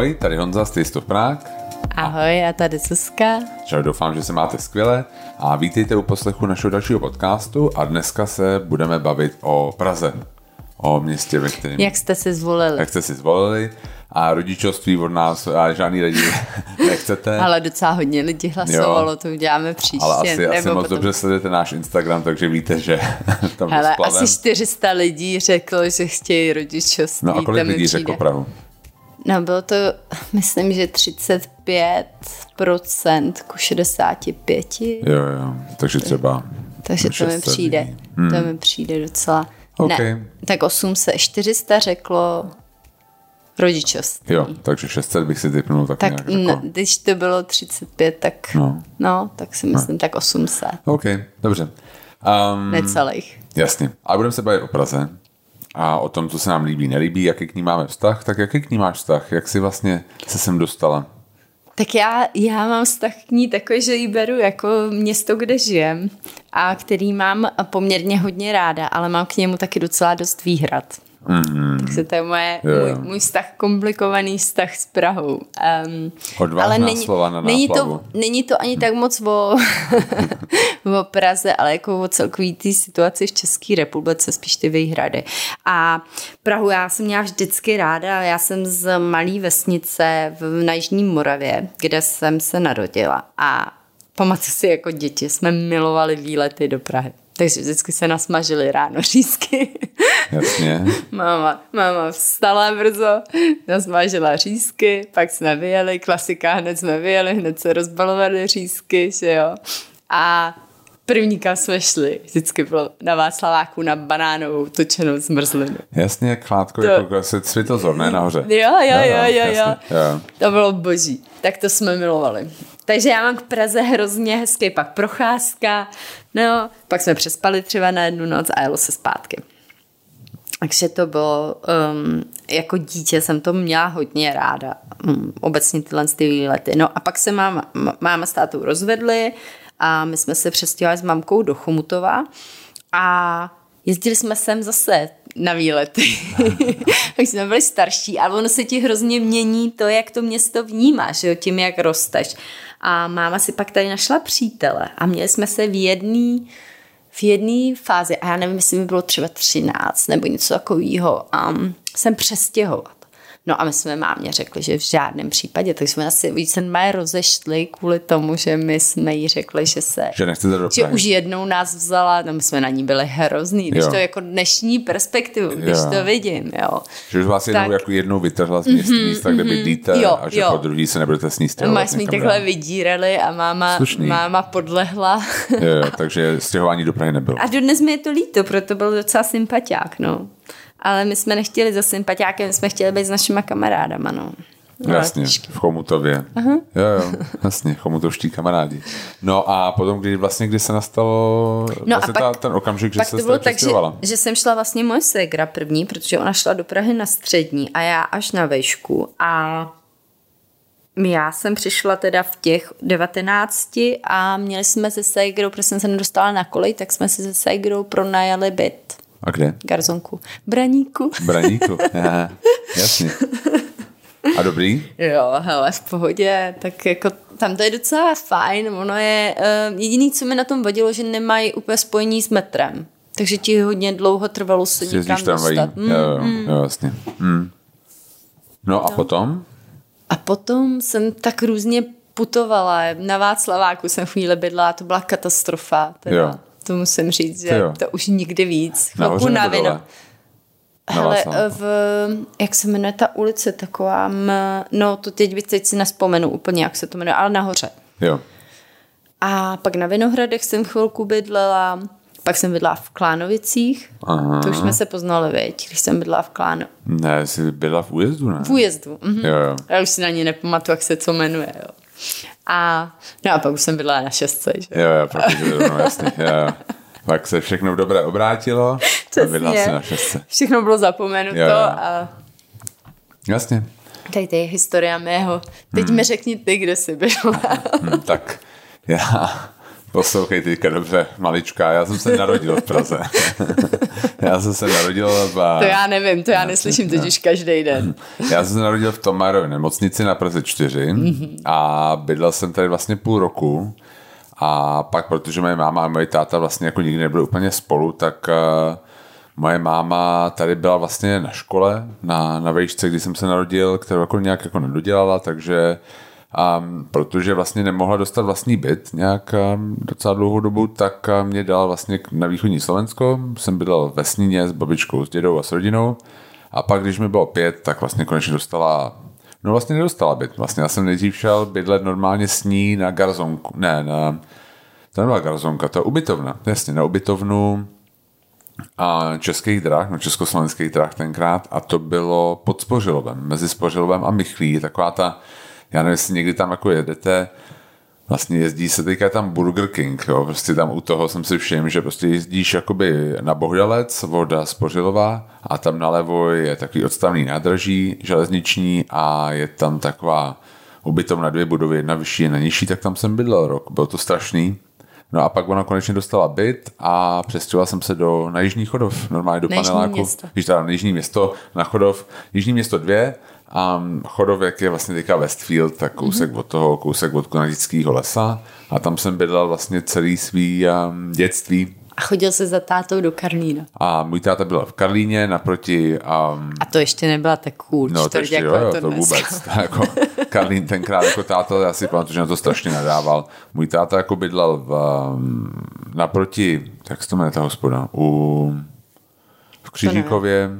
Ahoj, tady Honza z Taste of Prague. Ahoj, a tady Suska. Čau, doufám, že se máte skvěle a vítejte u poslechu našeho dalšího podcastu a dneska se budeme bavit o Praze, o městě, ve kterém... Jak jste si zvolili? Jak jste si zvolili a rodičovství od nás a žádný lidi nechcete. Ale docela hodně lidí hlasovalo, jo. to uděláme příště. Ale asi, asi moc potom... dobře sledujete náš Instagram, takže víte, že tam Hele, asi 400 lidí řeklo, že chtějí rodičovství. No a kolik lidí řeklo Prahu? No bylo to, myslím, že 35% ku 65. Jo, jo, takže třeba Takže to mi přijde, hmm. to mi přijde docela. Okay. Ne, tak 800, 400 řeklo rodičovství. Jo, takže 600 bych si typnul tak, tak nějak jako... no, když to bylo 35, tak no, no tak si myslím no. tak 800. OK, dobře. Um, Necelých. Jasně. A budeme se bavit o Praze a o tom, co se nám líbí, nelíbí, jaký k ní máme vztah, tak jaký k ní máš vztah? Jak jsi vlastně se sem dostala? Tak já, já mám vztah k ní takový, že ji beru jako město, kde žijem a který mám poměrně hodně ráda, ale mám k němu taky docela dost výhrad. Mm-hmm. Takže to je moje, yeah. můj, můj vztah, komplikovaný vztah s Prahou. Um, ale není, slova na není to, není to ani tak moc o, o Praze, ale jako o celkový té situaci v České republice, spíš ty výhrady. A Prahu já jsem měla vždycky ráda, já jsem z malé vesnice v, na Jižní Moravě, kde jsem se narodila a pamatuju si jako děti, jsme milovali výlety do Prahy. Takže vždycky se nasmažili ráno řízky. Jasně. máma, máma vstala brzo, nasmažila řízky, pak jsme vyjeli, klasika, hned jsme vyjeli, hned se rozbalovali řízky, že jo. A první, kam jsme šli, vždycky bylo na Václaváku na banánovou točenou zmrzlinu. Jasně, jak chládko, to... jako světozor, ne nahoře. Jo, jo, jo, jo, jo, jo. jo. To bylo boží. Tak to jsme milovali. Takže já mám k Praze hrozně hezký pak procházka, no, pak jsme přespali třeba na jednu noc a jelo se zpátky. Takže to bylo, um, jako dítě jsem to měla hodně ráda, um, obecně tyhle ty výlety. No a pak se máma, máma s tátou rozvedli a my jsme se přestěhovali s mamkou do Chomutova a jezdili jsme sem zase na výlety. tak jsme byli starší, ale ono se ti hrozně mění to, jak to město vnímáš, jo, tím, jak rosteš. A máma si pak tady našla přítele a měli jsme se v jedné v jedné fázi, a já nevím, jestli mi bylo třeba 13 nebo něco takového, um, jsem přestěhovat. No a my jsme mámě řekli, že v žádném případě, takže jsme asi víceméně rozešli kvůli tomu, že my jsme jí řekli, že se... Že nechcete Že už jednou nás vzala, no my jsme na ní byli hrozný, když jo. to jako dnešní perspektivu, když jo. to vidím, jo. Že už vás jednou, tak... jako jednou vytrhla z města, mm-hmm, místa, kde mhm. bydlíte jo, a že jo. po druhý se nebudete s ní stěhovat. My jsme takhle vydírali a máma, máma podlehla. jo, jo, takže stěhování do Prahy nebylo. A dodnes mi je to líto, proto byl docela sympatiák, no ale my jsme nechtěli za sympatiákem, my jsme chtěli být s našima kamarádama, no. No, jasně, v Chomutově. Uh-huh. Jo, jo, jasně, chomutovští kamarádi. No a potom, kdy vlastně, kdy se nastalo no vlastně a pak, ta, ten okamžik, že se to bylo tak, že, že, jsem šla vlastně moje ségra první, protože ona šla do Prahy na střední a já až na vejšku a já jsem přišla teda v těch 19 a měli jsme se ségrou, protože jsem se nedostala na kolej, tak jsme si se ségrou pronajali byt. A kde? Garzonku. Braníku. Braníku, Aha, jasně. A dobrý? Jo, hele, v pohodě, tak jako tam to je docela fajn, ono je, uh, jediný, co mi na tom vadilo, že nemají úplně spojení s metrem, takže ti hodně dlouho trvalo se Jsi někam dostat. Mm, jo, jo, mm. jo, jasně. Mm. No a no. potom? A potom jsem tak různě putovala, na Václaváku jsem chvíli bydla, to byla katastrofa. Teda. Jo to musím říct, že to, to už nikdy víc. Chvilku na vino. Hele, v, jak se jmenuje ta ulice, taková, m, no to teď, teď si nespomenu úplně, jak se to jmenuje, ale nahoře. Jo. A pak na Vinohradech jsem chvilku bydlela, pak jsem bydlela v Klánovicích, Aha. to už jsme se poznali, věď, když jsem bydlela v Kláno. Ne, jsi byla v újezdu, ne? V újezdu, mhm. jo, jo. Já už si na ní nepamatuju, jak se co jmenuje, jo. A, no a pak už jsem bydlela na šestce, že? Jo, jo, protože, no, jasně, jo. Pak se všechno dobré obrátilo Přesně. a bydla se na šestce. Všechno bylo zapomenuto jo, jo. a... Jasně. Tady to je historia mého. Teď hmm. mi řekni ty, kde jsi byla. hmm, tak já Poslouchej teďka dobře, malička, já jsem se narodil v Praze. já jsem se narodil v... To já nevím, to já neslyším totiž každý den. já jsem se narodil v Tomarově nemocnici na Praze 4 mm-hmm. a bydlel jsem tady vlastně půl roku a pak, protože moje máma a moje táta vlastně jako nikdy nebyli úplně spolu, tak uh, moje máma tady byla vlastně na škole, na, na vejšce, kdy jsem se narodil, kterou jako nějak jako nedodělala, takže um, protože vlastně nemohla dostat vlastní byt nějak um, docela dlouhou dobu, tak mě dala vlastně na východní Slovensko, jsem bydlel ve Sníně s babičkou, s dědou a s rodinou a pak, když mi bylo pět, tak vlastně konečně dostala No vlastně nedostala byt. Vlastně já jsem nejdřív šel bydlet normálně s ní na garzonku. Ne, na, to nebyla garzonka, to je ubytovna. Jasně, na ubytovnu a českých drah, no československých drah tenkrát a to bylo pod Spořilovem, mezi Spořilovem a Michlí, taková ta, já nevím, jestli někdy tam jako jedete, vlastně jezdí se teďka tam Burger King, jo, prostě tam u toho jsem si všiml, že prostě jezdíš jakoby na Bohdalec, voda Spořilová a tam nalevo je takový odstavný nádraží železniční a je tam taková ubytovna dvě budovy, jedna vyšší, jedna nižší, tak tam jsem bydlel rok, bylo to strašný. No a pak ona konečně dostala byt a přestěhoval jsem se do, na Jižní Chodov, normálně do na paneláku. Město. Víš, teda na Jižní město, na Chodov. Jižní město dvě a Chodov, jak je vlastně teďka Westfield, tak kousek mm-hmm. od toho, kousek od Konadického lesa a tam jsem bydlel vlastně celý svý um, dětství a chodil se za tátou do Karlína. A můj táta byl v Karlíně naproti... Um, a to ještě nebyla tak cool. No to ještě, jako jo, jo, to, to vůbec. jako, Karlín tenkrát jako táta, já si pamatuju, že na to strašně nadával. Můj táta jako bydlel v, um, naproti, jak se to jmenuje ta hospoda, u, v Křížíkově,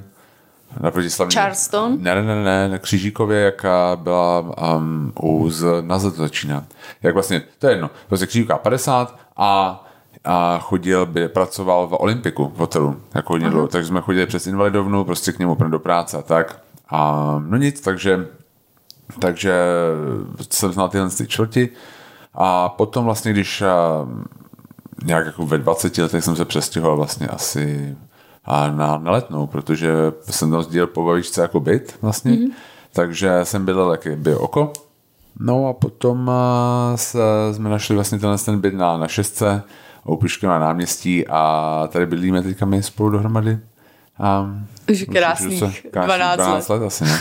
naproti slavní. Charleston? Ne, ne, ne, ne, na Křížíkově, jaká byla um, u, z, na to začíná. Jak vlastně, to je jedno, prostě Křížíková 50 a a chodil, by pracoval v Olympiku v hotelu, jako hodně dlouho, takže jsme chodili přes invalidovnu, prostě k němu do práce a tak. A no nic, takže takže jsem znal tyhle ty čtvrti a potom vlastně, když nějak jako ve 20 letech jsem se přestěhoval vlastně asi a na, na letnou, protože jsem tam sdílel po babičce jako byt vlastně, mm-hmm. takže jsem bydlel jaký by oko. No a potom se, jsme našli vlastně tenhle ten byt na, na šestce, Oupišky na náměstí a tady bydlíme teďka my spolu dohromady. A už krásných 12, 12 let. let asi, ne?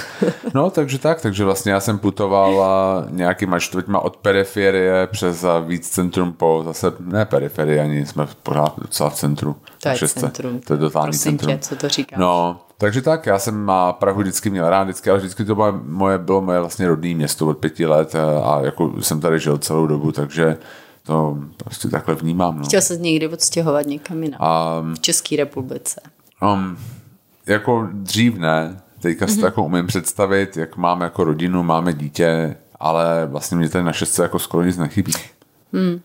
No, takže tak, takže vlastně já jsem putoval nějakýma čtvrťma od periferie přes víc centrum po zase, ne periferie, ani jsme pořád docela v centru. To je šestce. centrum. To je totální centrum. Tě, co to říkáš? No, takže tak, já jsem Prahu vždycky měl rád, vždycky, ale vždycky to bylo moje, bylo moje vlastně rodné město od pěti let a jako jsem tady žil celou dobu, takže to prostě takhle vnímám. No. Chtěl se někdy odstěhovat někam jinam? Um, v České republice? Um, jako dřív ne. Teďka si mm-hmm. to jako umím představit, jak máme jako rodinu, máme dítě, ale vlastně mě tady na šestce jako skoro nic nechybí. Hmm.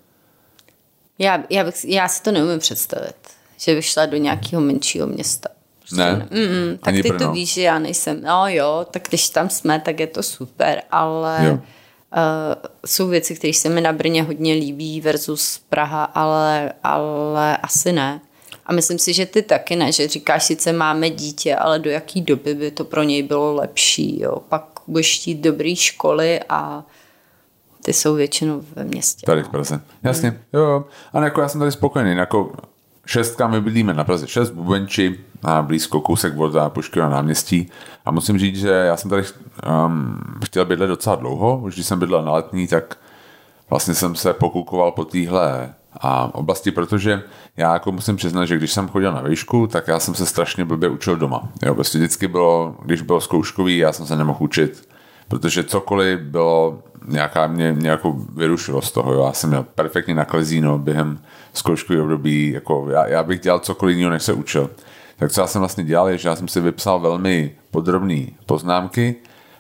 Já, já, bych, já si to neumím představit, že bych šla do nějakého menšího města. Prostě ne, ne. Mm, tak ty Brno. to víš, že já nejsem. No jo, tak když tam jsme, tak je to super, ale... Jo Uh, jsou věci, které se mi na Brně hodně líbí versus Praha, ale, ale asi ne. A myslím si, že ty taky ne, že říkáš, sice máme dítě, ale do jaký doby by to pro něj bylo lepší. Jo? Pak budeš chtít dobrý školy a ty jsou většinou ve městě. Tady v Praze. Jasně, hmm. jo. A jako já jsem tady spokojený. Jako šestka, my bydlíme na Praze 6, Bubenči, a blízko kousek od na náměstí. A musím říct, že já jsem tady um, chtěl bydlet docela dlouho, už když jsem bydlel na letní, tak vlastně jsem se pokukoval po téhle a oblasti, protože já jako musím přiznat, že když jsem chodil na výšku, tak já jsem se strašně blbě učil doma. Jo, prostě vždycky bylo, když bylo zkouškový, já jsem se nemohl učit, protože cokoliv bylo nějaká, mě, mě jako vyrušilo z toho, jo. já jsem měl perfektně naklezíno během zkouškového období, jako já, já bych dělal cokoliv jiného, než se učil. Tak co já jsem vlastně dělal, je, že já jsem si vypsal velmi podrobné poznámky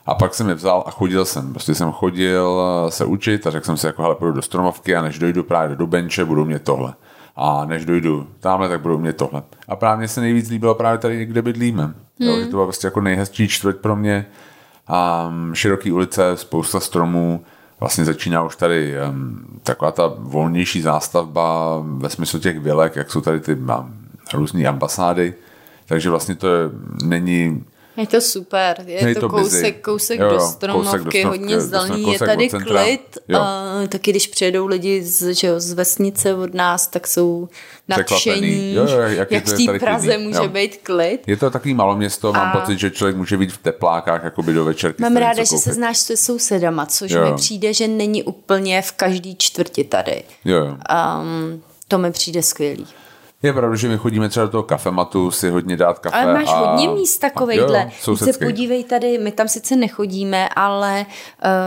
a pak jsem je vzal a chodil jsem. Prostě jsem chodil se učit a řekl jsem si, jako hele, půjdu do stromovky a než dojdu právě do benče, budu mě tohle. A než dojdu tamhle, tak budu mě tohle. A právě se nejvíc líbilo právě tady, kde bydlíme. Hmm. Jo, že to byla prostě jako nejhezčí čtvrť pro mě. Um, široký ulice, spousta stromů, vlastně začíná už tady um, taková ta volnější zástavba ve smyslu těch vilek, jak jsou tady ty um, různé ambasády, takže vlastně to je, není Je to super, je, je to, to kousek, kousek jo, jo, do stromovky, kousek do hodně zelený, je tady klid, a, taky když přijedou lidi z, že jo, z vesnice od nás, tak jsou nadšení, jo, jo, jak, jak v té Praze klidný. může jo. být klid. Je to takový malo město, mám a... pocit, že člověk může být v teplákách jakoby do večerky. Mám ráda, že se znáš se sousedama, což jo. mi přijde, že není úplně v každý čtvrti tady. Jo, jo. Um, to mi přijde skvělý. Je pravda, že my chodíme třeba do toho kafematu si hodně dát kafe. Ale máš a... hodně míst takovejhle. Se podívej tady, my tam sice nechodíme, ale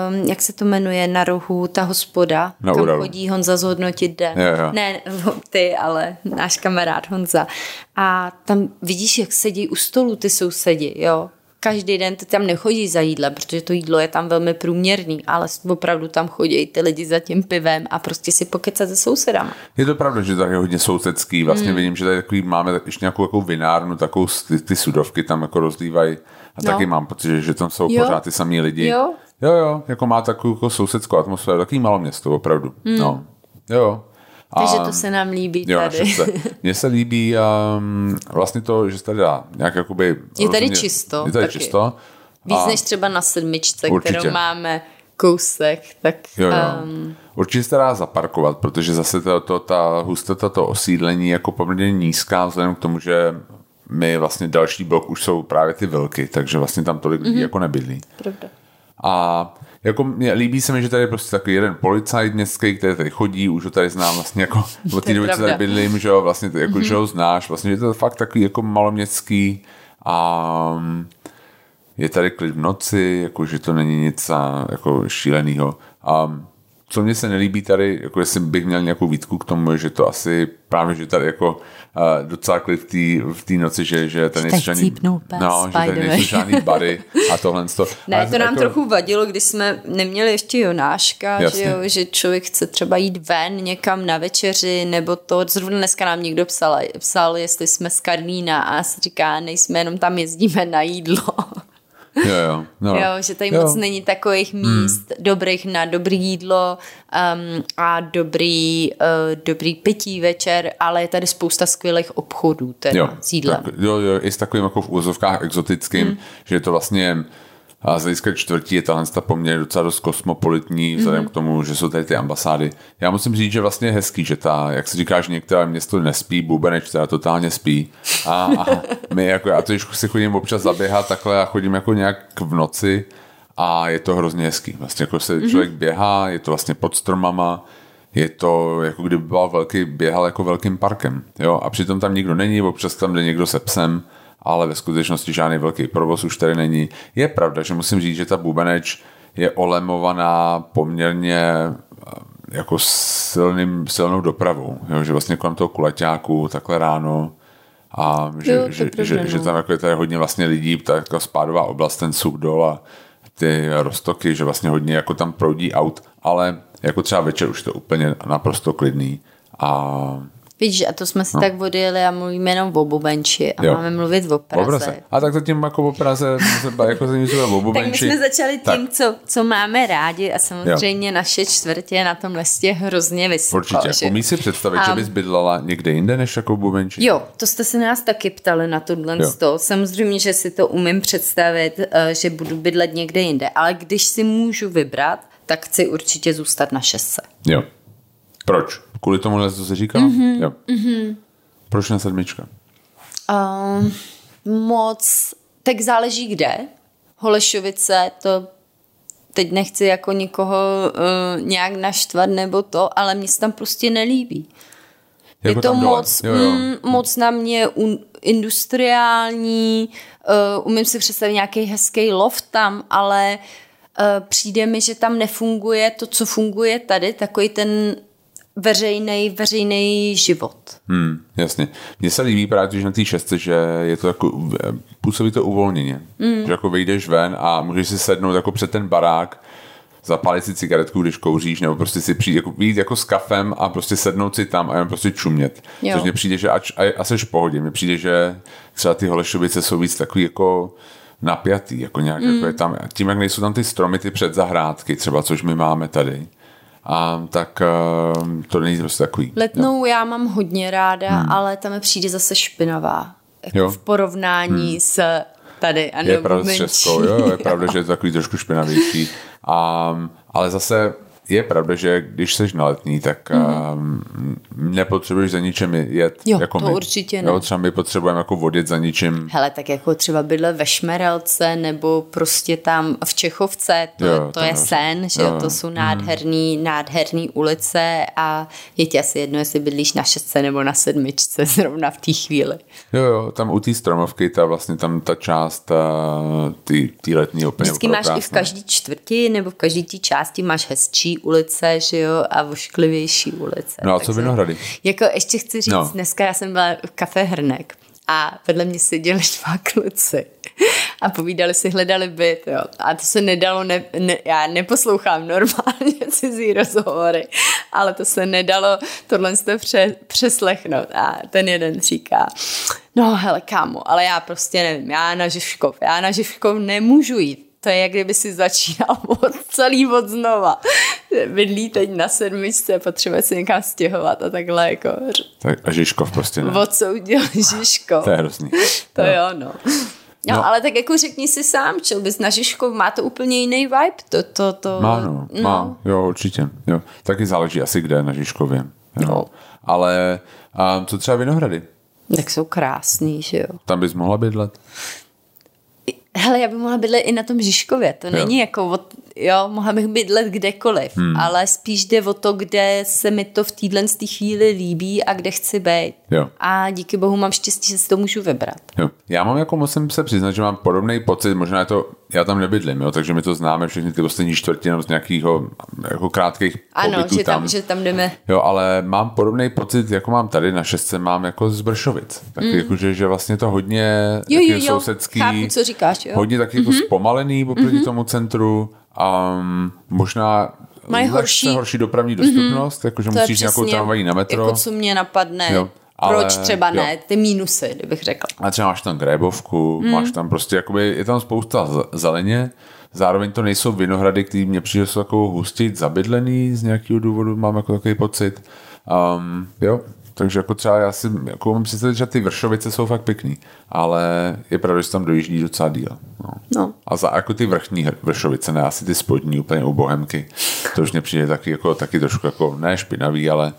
um, jak se to jmenuje na rohu, ta hospoda, na kam Uralu. chodí Honza zhodnotit den. Jo, jo. Ne ty, ale náš kamarád Honza. A tam vidíš, jak sedí u stolu ty sousedi, jo každý den ty tam nechodí za jídlem, protože to jídlo je tam velmi průměrný, ale opravdu tam chodí ty lidi za tím pivem a prostě si pokecat se sousedama. Je to pravda, že to je hodně sousedský. Vlastně hmm. vidím, že tady takový, máme ještě nějakou takovou vinárnu, takovou ty, ty sudovky tam jako rozlívají. A no. taky mám pocit, že, že tam jsou jo. pořád ty samý lidi. Jo. Jo, jo, jako má takovou jako sousedskou atmosféru, takový malo město, opravdu. Hmm. No. Jo. Takže to se nám líbí jo, tady. Mně se líbí um, vlastně to, že se tady dá nějak jakoby... Je tady rozumě, čisto. Je tady taky. čisto. Víc a než třeba na sedmičce, určitě. kterou máme kousek, tak... Jo, jo. Um, Určitě se dá zaparkovat, protože zase to, to, ta hustota, to osídlení jako poměrně nízká, vzhledem k tomu, že my vlastně další blok už jsou právě ty velky, takže vlastně tam tolik lidí mm-hmm. jako nebydlí. Pravda. A jako mě, líbí se mi, že tady je prostě takový jeden policajt městský, který tady chodí, už ho tady znám vlastně jako od té doby, co tady bydlím, že jo, vlastně to, jako, mm-hmm. že ho znáš, vlastně je to fakt takový jako maloměstský a je tady klid v noci, jako, že to není nic jako šíleného. A co mě se nelíbí tady, jako jestli bych měl nějakou výtku k tomu, že to asi právě, že tady jako uh, docela klid v té noci, že, že tady nejsou žádný, no, že tady nejsou žádný bary a tohle. To. Ne, to nám jako... trochu vadilo, když jsme neměli ještě Jonáška, že, jo, že člověk chce třeba jít ven někam na večeři, nebo to, zrovna dneska nám někdo psal, psal jestli jsme z Karlína a si říká, nejsme jenom tam jezdíme na jídlo. Jo, jo. No. jo, že tady jo. moc není takových hmm. míst hmm. dobrých na dobrý jídlo um, a dobrý, uh, dobrý pití večer, ale je tady spousta skvělých obchodů teda jo, s jídlem. Tak, jo, jo, i s takovým jako v úzovkách exotickým, hmm. že je to vlastně a z hlediska čtvrtí je tahle ta poměrně docela dost kosmopolitní, vzhledem mm-hmm. k tomu, že jsou tady ty ambasády. Já musím říct, že vlastně je hezký, že ta, jak se říká, že některé město nespí, Bubeneč teda totálně spí. A, a my jako, já to když si chodím občas zaběhat takhle a chodím jako nějak v noci a je to hrozně hezký. Vlastně jako se mm-hmm. člověk běhá, je to vlastně pod stromama, je to jako kdyby byl velký, běhal jako velkým parkem. Jo? A přitom tam nikdo není, občas tam jde někdo se psem, ale ve skutečnosti žádný velký provoz už tady není. Je pravda, že musím říct, že ta Bubeneč je olemovaná poměrně eh, jako silným, silnou dopravou, jo? že vlastně kolem toho kulaťáku takhle ráno a že, jo, že, pravda, že, no. že tam jako je tady hodně vlastně lidí, ta jako spádová oblast, ten Sudol a ty roztoky, že vlastně hodně jako tam proudí aut, ale jako třeba večer už to úplně naprosto klidný a Víš, a to jsme si no. tak odjeli a mluvíme jenom o Bubenči a jo. máme mluvit o Praze. O Praze. A tak zatím jako o Praze, jako se o Bubenči. tak my jsme začali tím, co, co máme rádi a samozřejmě jo. naše čtvrtě na tom listě hrozně vysoko. Určitě. Že? Umíš si představit, a... že bys bydlela někde jinde než jako Bubenči? Jo, to jste se nás taky ptali na tohle sto. Samozřejmě, že si to umím představit, eh, že budu bydlet někde jinde, ale když si můžu vybrat, tak chci určitě zůstat na šestce. Jo. Proč? Kvůli tomu, co jsi říkala? Mm-hmm. Jo. Mm-hmm. Proč na sedmička? Um, moc, tak záleží kde. Holešovice, to teď nechci jako nikoho uh, nějak naštvat nebo to, ale mě se tam prostě nelíbí. Jako je to moc, jo, jo. Mm, moc na mě un, industriální, uh, umím si představit nějaký hezký loft tam, ale uh, přijde mi, že tam nefunguje to, co funguje tady, takový ten veřejný, veřejný život. Hmm, jasně. Mně se líbí právě, že na té šestce, že je to jako, působí to uvolněně. Hmm. Že jako vyjdeš ven a můžeš si sednout jako před ten barák, zapálit si cigaretku, když kouříš, nebo prostě si přijít jako, vyjít jako s kafem a prostě sednout si tam a jen prostě čumět. Jo. Což mně přijde, že ač, a, a seš v pohodě. Mně přijde, že třeba ty Holešovice jsou víc takový jako napjatý, jako nějak, mm. jako je tam, tím, jak nejsou tam ty stromy, ty předzahrádky třeba, což my máme tady, a tak uh, to není prostě takový. Letnou jo. já mám hodně ráda, hmm. ale tam mi přijde zase špinavá. Jako jo. v porovnání hmm. s tady. A je pravda s Českou, jo, je pravda, že je to takový trošku špinavější. Um, ale zase je pravda, že když jsi na letní, tak mm. um, nepotřebuješ za ničem jet. Jo, jako to my. určitě ne. Jo, třeba my potřebujeme jako vodit za ničím. Hele, tak jako třeba bydle ve Šmerelce nebo prostě tam v Čechovce, to, Jo, to je sen, že jo. to jsou nádherný, nádherný ulice a je ti asi jedno, jestli bydlíš na šestce nebo na sedmičce zrovna v té chvíli. Jo, jo, tam u té stromovky, ta vlastně tam ta část ty, ty letní úplně Vždycky máš i v každé čtvrti nebo v každé té části máš hezčí ulice, že jo, a vošklivější ulice. No a co Vinohrady? Jako ještě chci říct, no. dneska já jsem byla v kafe Hrnek a vedle mě seděli dva kluci a povídali si, hledali byt, jo. A to se nedalo, ne, ne, já neposlouchám normálně cizí rozhovory, ale to se nedalo tohle jste pře, přeslechnout. A ten jeden říká, no hele kámo, ale já prostě nevím, já na Žižkov, já na Žižkov nemůžu jít. To je, jak kdyby si začínal od celý od znova. Bydlí teď na sedmičce, potřebuje se někam stěhovat a takhle jako Tak, a Žižkov prostě ne. odsoudil Žižkov. To je hrozný. To jo, no. No, No. ale tak jako řekni si sám, čel bys na Žižkov, má to úplně jiný vibe, to, to, to... Má, no, má, jo, určitě. Jo. Taky záleží asi kde na Žižkově. Jo. No. Ale a co třeba Vinohrady? Tak jsou krásný, že jo. Tam bys mohla bydlet? Hele, já bych mohla bydlet i na tom Žižkově, to Jo. není jako, od, jo, mohla bych bydlet kdekoliv, hmm. ale spíš jde o to, kde se mi to v téhle chvíli líbí a kde chci být. Jo. A díky bohu mám štěstí, že si to můžu vybrat. Jo. Já mám jako, musím se přiznat, že mám podobný pocit, možná je to, já tam nebydlím, jo, takže my to známe všechny ty poslední čtvrtiny z nějakého jako krátkých Ano, že tam, že tam jdeme Jo, ale mám podobný pocit, jako mám tady na šestce, mám jako z Bršovic. Tak mm. jako, že, že vlastně to hodně Jo, jo, jo, sousedský, chápu, co říkáš, jo. hodně taky jako zpomalený oproti tomu centru. Um, možná Mají horší- horší dopravní dostupnost, jakože To je musíš nějakou tramvají na metro. Jako co mě napadne, Jo, ale- proč třeba jo. ne, ty mínusy, kdybych řekla. A třeba máš tam grébovku, mm. máš tam prostě, jakoby, je tam spousta z- zeleně, zároveň to nejsou vinohrady, které mě přijde, jsou jako hustě zabydlený z nějakého důvodu, mám jako takový pocit. Um, jo, takže jako třeba já si jako mám představit, že ty vršovice jsou fakt pěkný, ale je pravda, že tam dojíždí docela díl. No. No. A za jako ty vrchní vršovice, ne asi ty spodní, úplně u bohemky, to už mě přijde taky, jako, taky trošku jako, ne špinavý, ale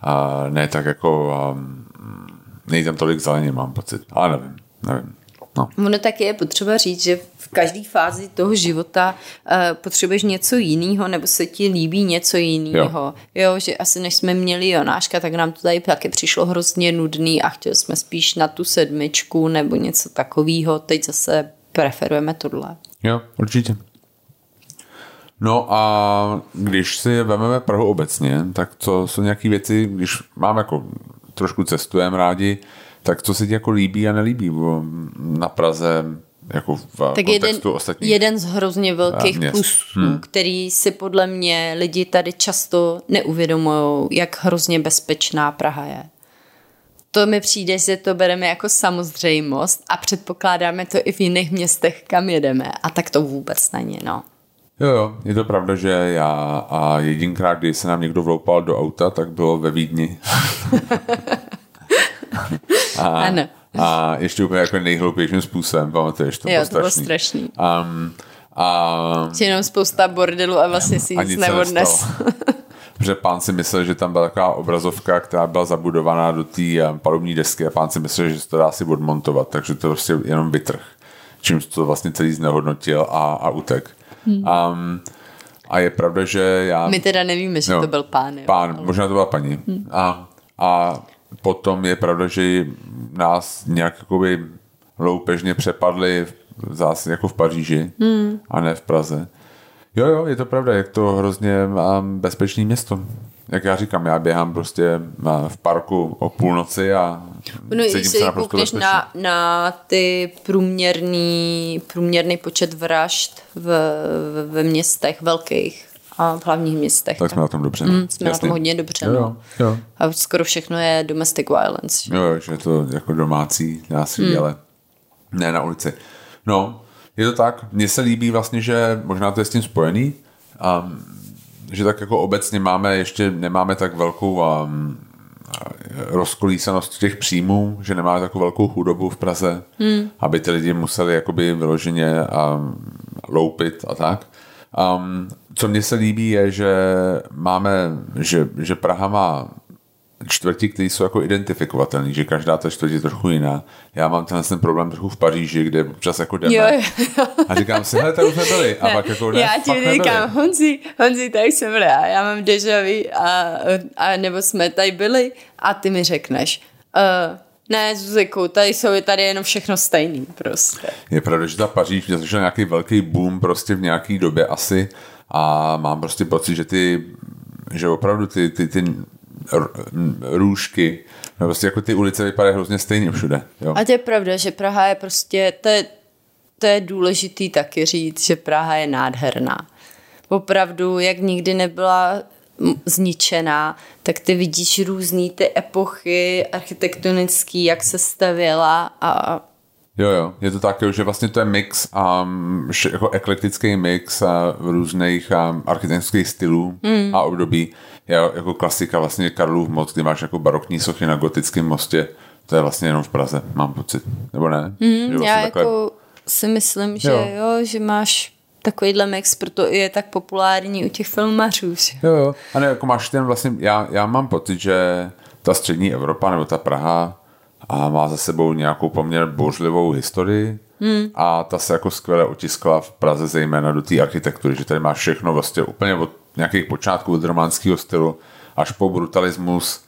a ne tak jako, um, nejde tam tolik zeleně, mám pocit, ale nevím, nevím. No. Ono taky je potřeba říct, že každé fázi toho života uh, potřebuješ něco jiného, nebo se ti líbí něco jiného. Jo. jo, že asi než jsme měli Jonáška, tak nám to tady taky přišlo hrozně nudný a chtěli jsme spíš na tu sedmičku nebo něco takového. Teď zase preferujeme tohle. Jo, určitě. No a když si vezmeme Prahu obecně, tak co jsou nějaké věci, když máme jako trošku cestujeme rádi, tak co se ti jako líbí a nelíbí na Praze jako v Tak jeden, kontextu ostatních? jeden z hrozně velkých měst. plusů, hmm. který si podle mě lidi tady často neuvědomují, jak hrozně bezpečná Praha je. To mi přijde, že to bereme jako samozřejmost a předpokládáme to i v jiných městech, kam jedeme. A tak to vůbec není, no. Jo, jo, je to pravda, že já a jedinkrát, kdy se nám někdo vloupal do auta, tak bylo ve Vídni. a, Ano. A ještě úplně jako nejhloupějším způsobem, pamatuješ, to Jo, bylo to bylo strašný. Um, a Že jenom spousta bordelu a vlastně si nic nic neodnes. Protože pán si myslel, že tam byla taková obrazovka, která byla zabudovaná do té eh, palubní desky a pán si myslel, že se to dá si odmontovat, takže to prostě jenom vytrh. Čímž to vlastně celý znehodnotil a, a utek. Hmm. Um, a je pravda, že já... My teda nevíme, že Jo. to byl pán. Jo. Pán, možná to byla paní. Hmm. A, a potom je pravda, že nás nějak jakoby loupežně přepadli v- zase jako v Paříži hmm. a ne v Praze. Jo, jo, je to pravda, je to hrozně um, bezpečné město. Jak já říkám, já běhám prostě uh, v parku o půlnoci a No, když cítím se naprosto bezpečně. na, na ty průměrný, průměrný počet vražd v, v, ve městech velkých a v hlavních městech. Tak jsme na tom dobře. Mm, jsme na tom hodně dobře, Jo, no. jo. A skoro všechno je domestic violence. že? Jo, že je to jako domácí násilí, hmm. ale ne na ulici. No, je to tak. Mně se líbí vlastně, že možná to je s tím spojený, um, že tak jako obecně máme ještě, nemáme tak velkou um, rozkolísanost těch příjmů, že nemáme takovou velkou chudobu v Praze, hmm. aby ty lidi museli jakoby vyloženě um, loupit a tak. Um, co mně se líbí je, že máme, že, že Praha má čtvrti, které jsou jako identifikovatelné, že každá ta čtvrtí je trochu jiná. Já mám tenhle ten problém trochu v Paříži, kde občas jako jdeme jo, jo. a říkám si, hele, tady už jsme byli. A ne, pak jako ne, Já ti říkám, Honzi, Honzi, tady jsem byli a já mám deja vu a, a nebo jsme tady byli a ty mi řekneš, uh, ne, Zuziku, tady jsou tady jenom všechno stejný prostě. Je pravda, že ta Paříž mě nějaký velký boom prostě v nějaký době asi a mám prostě pocit, že ty že opravdu ty, ty, ty růžky, no prostě jako ty ulice vypadají hrozně stejně všude. Jo. A to je pravda, že Praha je prostě, to je, to je důležitý taky říct, že Praha je nádherná. Opravdu, jak nikdy nebyla zničená, tak ty vidíš různý ty epochy architektonický, jak se stavěla a Jo, jo, je to tak, že vlastně to je mix, um, jako eklektický mix uh, různých um, architektonických stylů mm. a období. Je jako klasika vlastně Karlův moc, kdy máš jako barokní sochy na gotickém mostě, to je vlastně jenom v Praze, mám pocit, nebo ne? Mm, vlastně já takhle... jako si myslím, že jo. jo, že máš takovýhle mix, proto je tak populární u těch filmařů. Jo, jo. A ne, jako máš ten vlastně, já, já mám pocit, že ta střední Evropa nebo ta Praha a má za sebou nějakou poměrně božlivou historii hmm. a ta se jako skvěle otiskla v Praze zejména do té architektury, že tady má všechno vlastně úplně od nějakých počátků od románského stylu až po brutalismus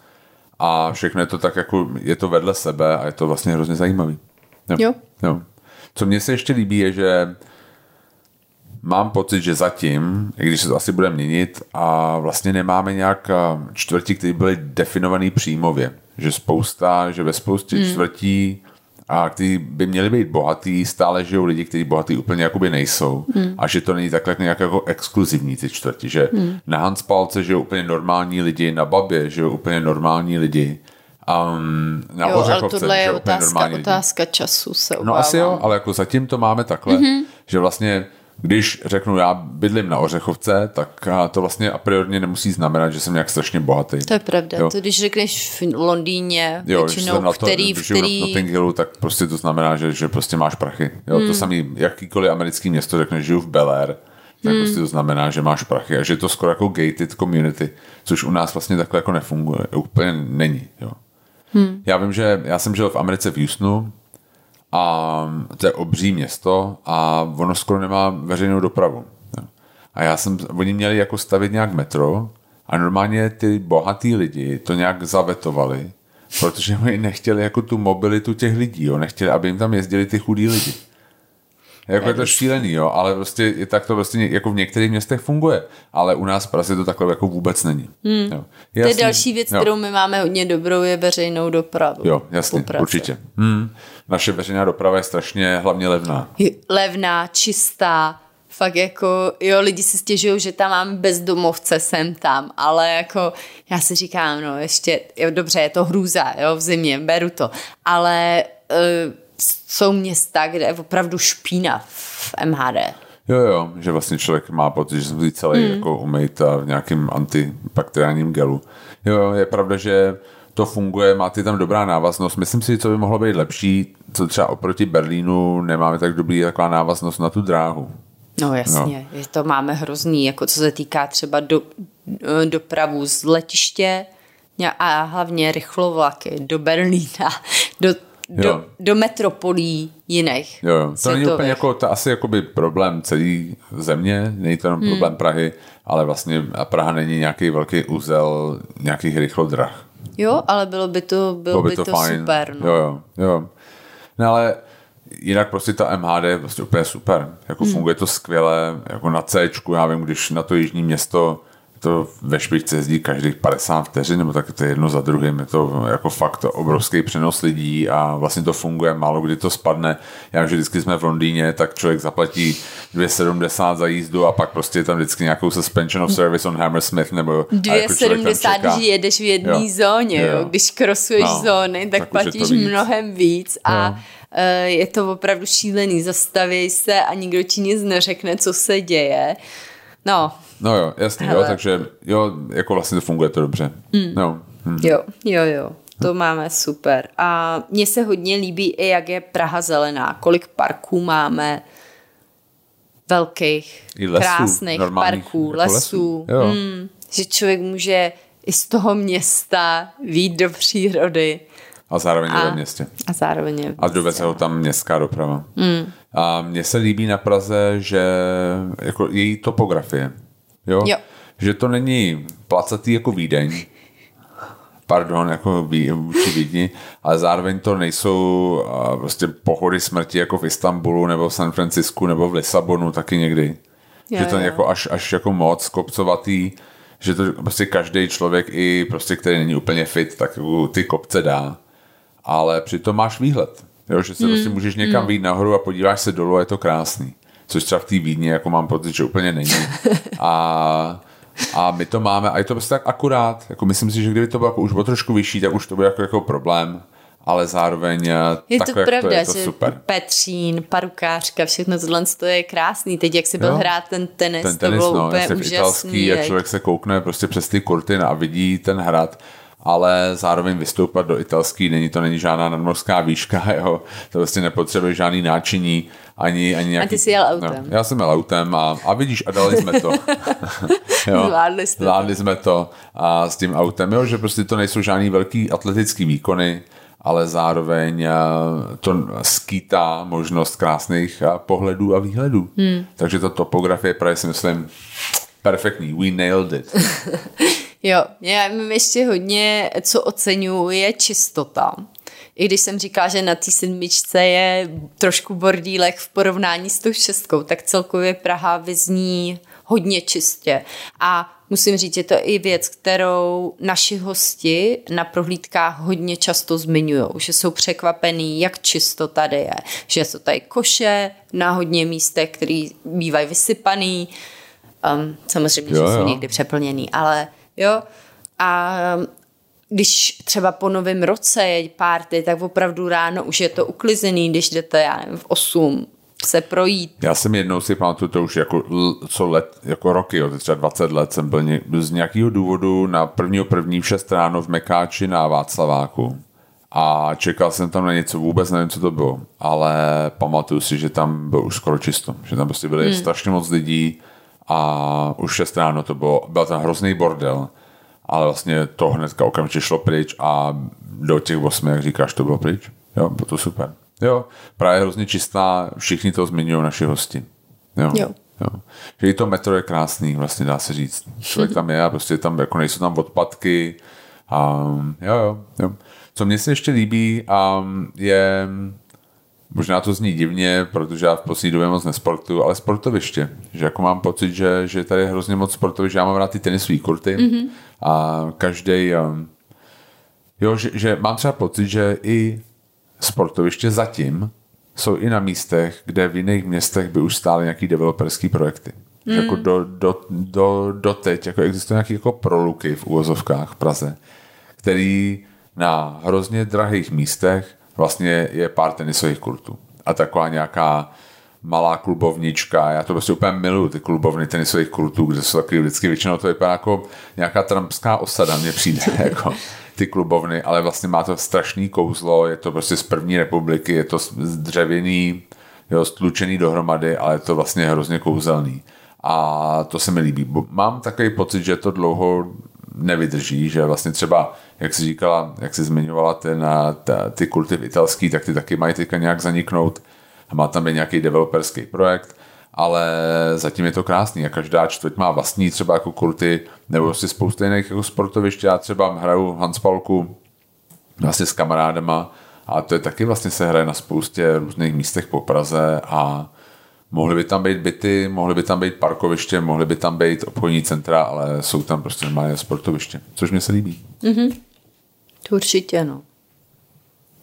a všechno je to tak jako, je to vedle sebe a je to vlastně hrozně zajímavý. Jo. jo. jo. Co mně se ještě líbí je, že mám pocit, že zatím, i když se to asi bude měnit, a vlastně nemáme nějak čtvrti, které byly definovaný příjmově. Že spousta, že ve spoustě hmm. čtvrtí a kteří by měli být bohatý, stále žijou lidi, kteří bohatý úplně jakoby nejsou. Hmm. A že to není takhle nějak jako exkluzivní ty čtvrti, že hmm. na Hanspalce žijou úplně normální lidi, na Babě žijou úplně normální lidi. Um, na jo, ale tohle je otázka, otázka času se obávám. No asi jo, ale jako zatím to máme takhle, mm-hmm. že vlastně když řeknu, já bydlím na Ořechovce, tak to vlastně a priori nemusí znamenat, že jsem nějak strašně bohatý. To je pravda. Jo. To když řekneš v Londýně, jo, většinou, na to, který... Když který... na Notting Hillu, tak prostě to znamená, že, že prostě máš prachy. Jo, hmm. To samý, jakýkoliv americký město řekneš, žiju v Bel Air, tak hmm. prostě to znamená, že máš prachy a že je to skoro jako gated community, což u nás vlastně takhle jako nefunguje. Úplně není. Jo. Hmm. Já vím, že já jsem žil v Americe v Houstonu, a to je obří město a ono skoro nemá veřejnou dopravu. A já jsem, oni měli jako stavit nějak metro a normálně ty bohatý lidi to nějak zavetovali, protože oni nechtěli jako tu mobilitu těch lidí, jo, nechtěli, aby jim tam jezdili ty chudí lidi. Jako je to šílený, jo, ale prostě je tak to prostě jako v některých městech funguje, ale u nás v Praze to takhle jako vůbec není. Hmm. Jo. to je další věc, jo. kterou my máme hodně dobrou, je veřejnou dopravu. Jo, jasně, určitě. Hmm. Naše veřejná doprava je strašně hlavně levná. Levná, čistá, fakt jako, jo, lidi si stěžují, že tam mám bezdomovce sem tam, ale jako já si říkám, no ještě, jo, dobře, je to hrůza, jo, v zimě, beru to, ale uh, jsou města, kde je opravdu špína v MHD. Jo, jo, že vlastně člověk má pocit, že se musí celý mm. jako umýt a v nějakým antibakteriálním gelu. Jo, jo, je pravda, že to funguje, máte tam dobrá návaznost. Myslím si, co by mohlo být lepší, co třeba oproti Berlínu nemáme tak dobrý taková návaznost na tu dráhu. No jasně, no. to máme hrozný, jako co se týká třeba do, dopravu z letiště a hlavně rychlovlaky do Berlína, do do, do metropolí jiných. Jo, jo. To není úplně jako, to asi jakoby problém celé země, není to jenom hmm. problém Prahy, ale vlastně Praha není nějaký velký úzel nějakých rychlodrah. Jo, ale bylo by to, bylo, bylo by, by to, to fajn. super. No. Jo, jo, jo. No ale jinak prostě ta MHD je prostě úplně super. Jako hmm. funguje to skvěle, jako na C, já vím, když na to jižní město to ve špičce jezdí každých 50 vteřin, nebo tak to je jedno za druhým, je to jako fakt obrovský přenos lidí a vlastně to funguje, málo kdy to spadne. Já vím, že vždycky jsme v Londýně, tak člověk zaplatí 2,70 za jízdu a pak prostě je tam vždycky nějakou suspension of service on Hammersmith, nebo 2,70, jako když jedeš v jedné zóně, jo. jo. když krosuješ no, zóny, tak, tak platíš víc. mnohem víc a jo eh, je to opravdu šílený, zastaví se a nikdo ti nic neřekne, co se děje. No, No jo, jasně, jo, takže jo, jako vlastně to funguje to dobře. Mm. No. Hmm. Jo, jo, jo. To máme super. A mně se hodně líbí i, jak je Praha zelená. Kolik parků máme, velkých, I lesů, krásných parků, jako lesů. lesů. Mm, že člověk může i z toho města výjít do přírody. A zároveň a, je ve městě. A zároveň je A doveze ho tam městská doprava. Mm. A mně se líbí na Praze, že jako její topografie. Jo? jo. Že to není placatý jako Vídeň, pardon, jako vůči Vídni, ale zároveň to nejsou prostě pohody smrti jako v Istanbulu nebo v San Francisku nebo v Lisabonu taky někdy. Je, že to je jako až, až jako moc kopcovatý, že to prostě každý člověk i prostě, který není úplně fit, tak ty kopce dá. Ale přitom máš výhled. Jo, že se mm. prostě můžeš někam mm. vyjít nahoru a podíváš se dolů a je to krásný. Což třeba v té Vídni jako mám pocit, že úplně není. A a my to máme a je to prostě tak akurát. Jako myslím si, že kdyby to bylo jako už o trošku vyšší, tak už to bude jako, jako problém ale zároveň eh, je to pravda, to je to že super. Petřín, parukářka, všechno tohle to je krásný. Teď, jak si byl jo. hrát ten tenis, ten tenis to bylo no, úplně úžasný. Italský, jak člověk se koukne prostě přes ty kurty a vidí ten hrad ale zároveň vystoupat do italský, není to není žádná nadmorská výška, jo. to vlastně nepotřebuje žádný náčiní, ani, ani nějaký... A ty jsi jel autem. No, já jsem jel autem a, a vidíš, a dali jsme to. jo. Zvládli, jste Zvládli jsme to a s tím autem, jo, že prostě to nejsou žádný velký atletický výkony, ale zároveň eh, to skýtá možnost krásných eh, pohledů a výhledů. Hmm. Takže to topografie právě si myslím perfektní. We nailed it. jo, já mám ještě hodně, co oceňuji, je čistota. I když jsem říkala, že na té sedmičce je trošku bordílek v porovnání s tou šestkou, tak celkově Praha vyzní hodně čistě. A musím říct, je to i věc, kterou naši hosti na prohlídkách hodně často zmiňují, že jsou překvapení, jak čisto tady je, že jsou tady koše na hodně místech, který bývají vysypaný, um, samozřejmě, jo, že jsou jo. někdy přeplněný, ale jo, a um, když třeba po novém roce je párty, tak opravdu ráno už je to uklizený, když jdete, já nevím, v 8, se projít. Já jsem jednou si pamatuju, to už jako, co let, jako roky, jo, třeba 20 let jsem byl ně, z nějakého důvodu na prvního první v 6 ráno v Mekáči na Václaváku a čekal jsem tam na něco, vůbec nevím, co to bylo, ale pamatuju si, že tam bylo už skoro čisto, že tam prostě byly hmm. strašně moc lidí a už 6 ráno to bylo, byl tam hrozný bordel, ale vlastně to hnedka okamžitě šlo pryč a do těch 8, jak říkáš, to bylo pryč. Jo, bylo to super. Jo, právě hrozně čistá, všichni to zmiňují naši hosti. Jo. jo. Jo. Že i to metro je krásný, vlastně dá se říct. Člověk tam je a prostě tam jako nejsou tam odpadky. A, jo, jo, jo. Co mně se ještě líbí, um, je možná to zní divně, protože já v poslední době moc nesportuju, ale sportoviště. Že jako mám pocit, že, že tady je hrozně moc sportoviště. Já mám rád ty tenisové kurty mm-hmm. a každý um, jo, že, že mám třeba pocit, že i sportoviště zatím jsou i na místech, kde v jiných městech by už stály nějaký developerský projekty. Mm. Jako do, do, do, do teď jako existují nějaké jako proluky v úvozovkách v Praze, který na hrozně drahých místech vlastně je pár tenisových kurtů. A taková nějaká malá klubovnička, já to prostě úplně miluju, ty klubovny tenisových kurtů, kde jsou taky vždycky většinou to vypadá jako nějaká trampská osada, mně přijde, jako ty klubovny, ale vlastně má to strašný kouzlo, je to prostě z první republiky, je to dřevěný, jo, stlučený dohromady, ale je to vlastně hrozně kouzelný. A to se mi líbí. Mám takový pocit, že to dlouho nevydrží, že vlastně třeba, jak jsi říkala, jak jsi zmiňovala ten, ta, ty kulty italský, tak ty taky mají teďka nějak zaniknout. Má tam být nějaký developerský projekt ale zatím je to krásný a každá čtvrť má vlastní třeba jako kurty nebo si spousta jiných jako sportovišť. Já třeba hraju Hanspalku vlastně s kamarádama a to je taky vlastně se hraje na spoustě různých místech po Praze a mohly by tam být byty, mohly by tam být parkoviště, mohly by tam být obchodní centra, ale jsou tam prostě normálně sportoviště, což mě se líbí. Mm-hmm. To určitě, no.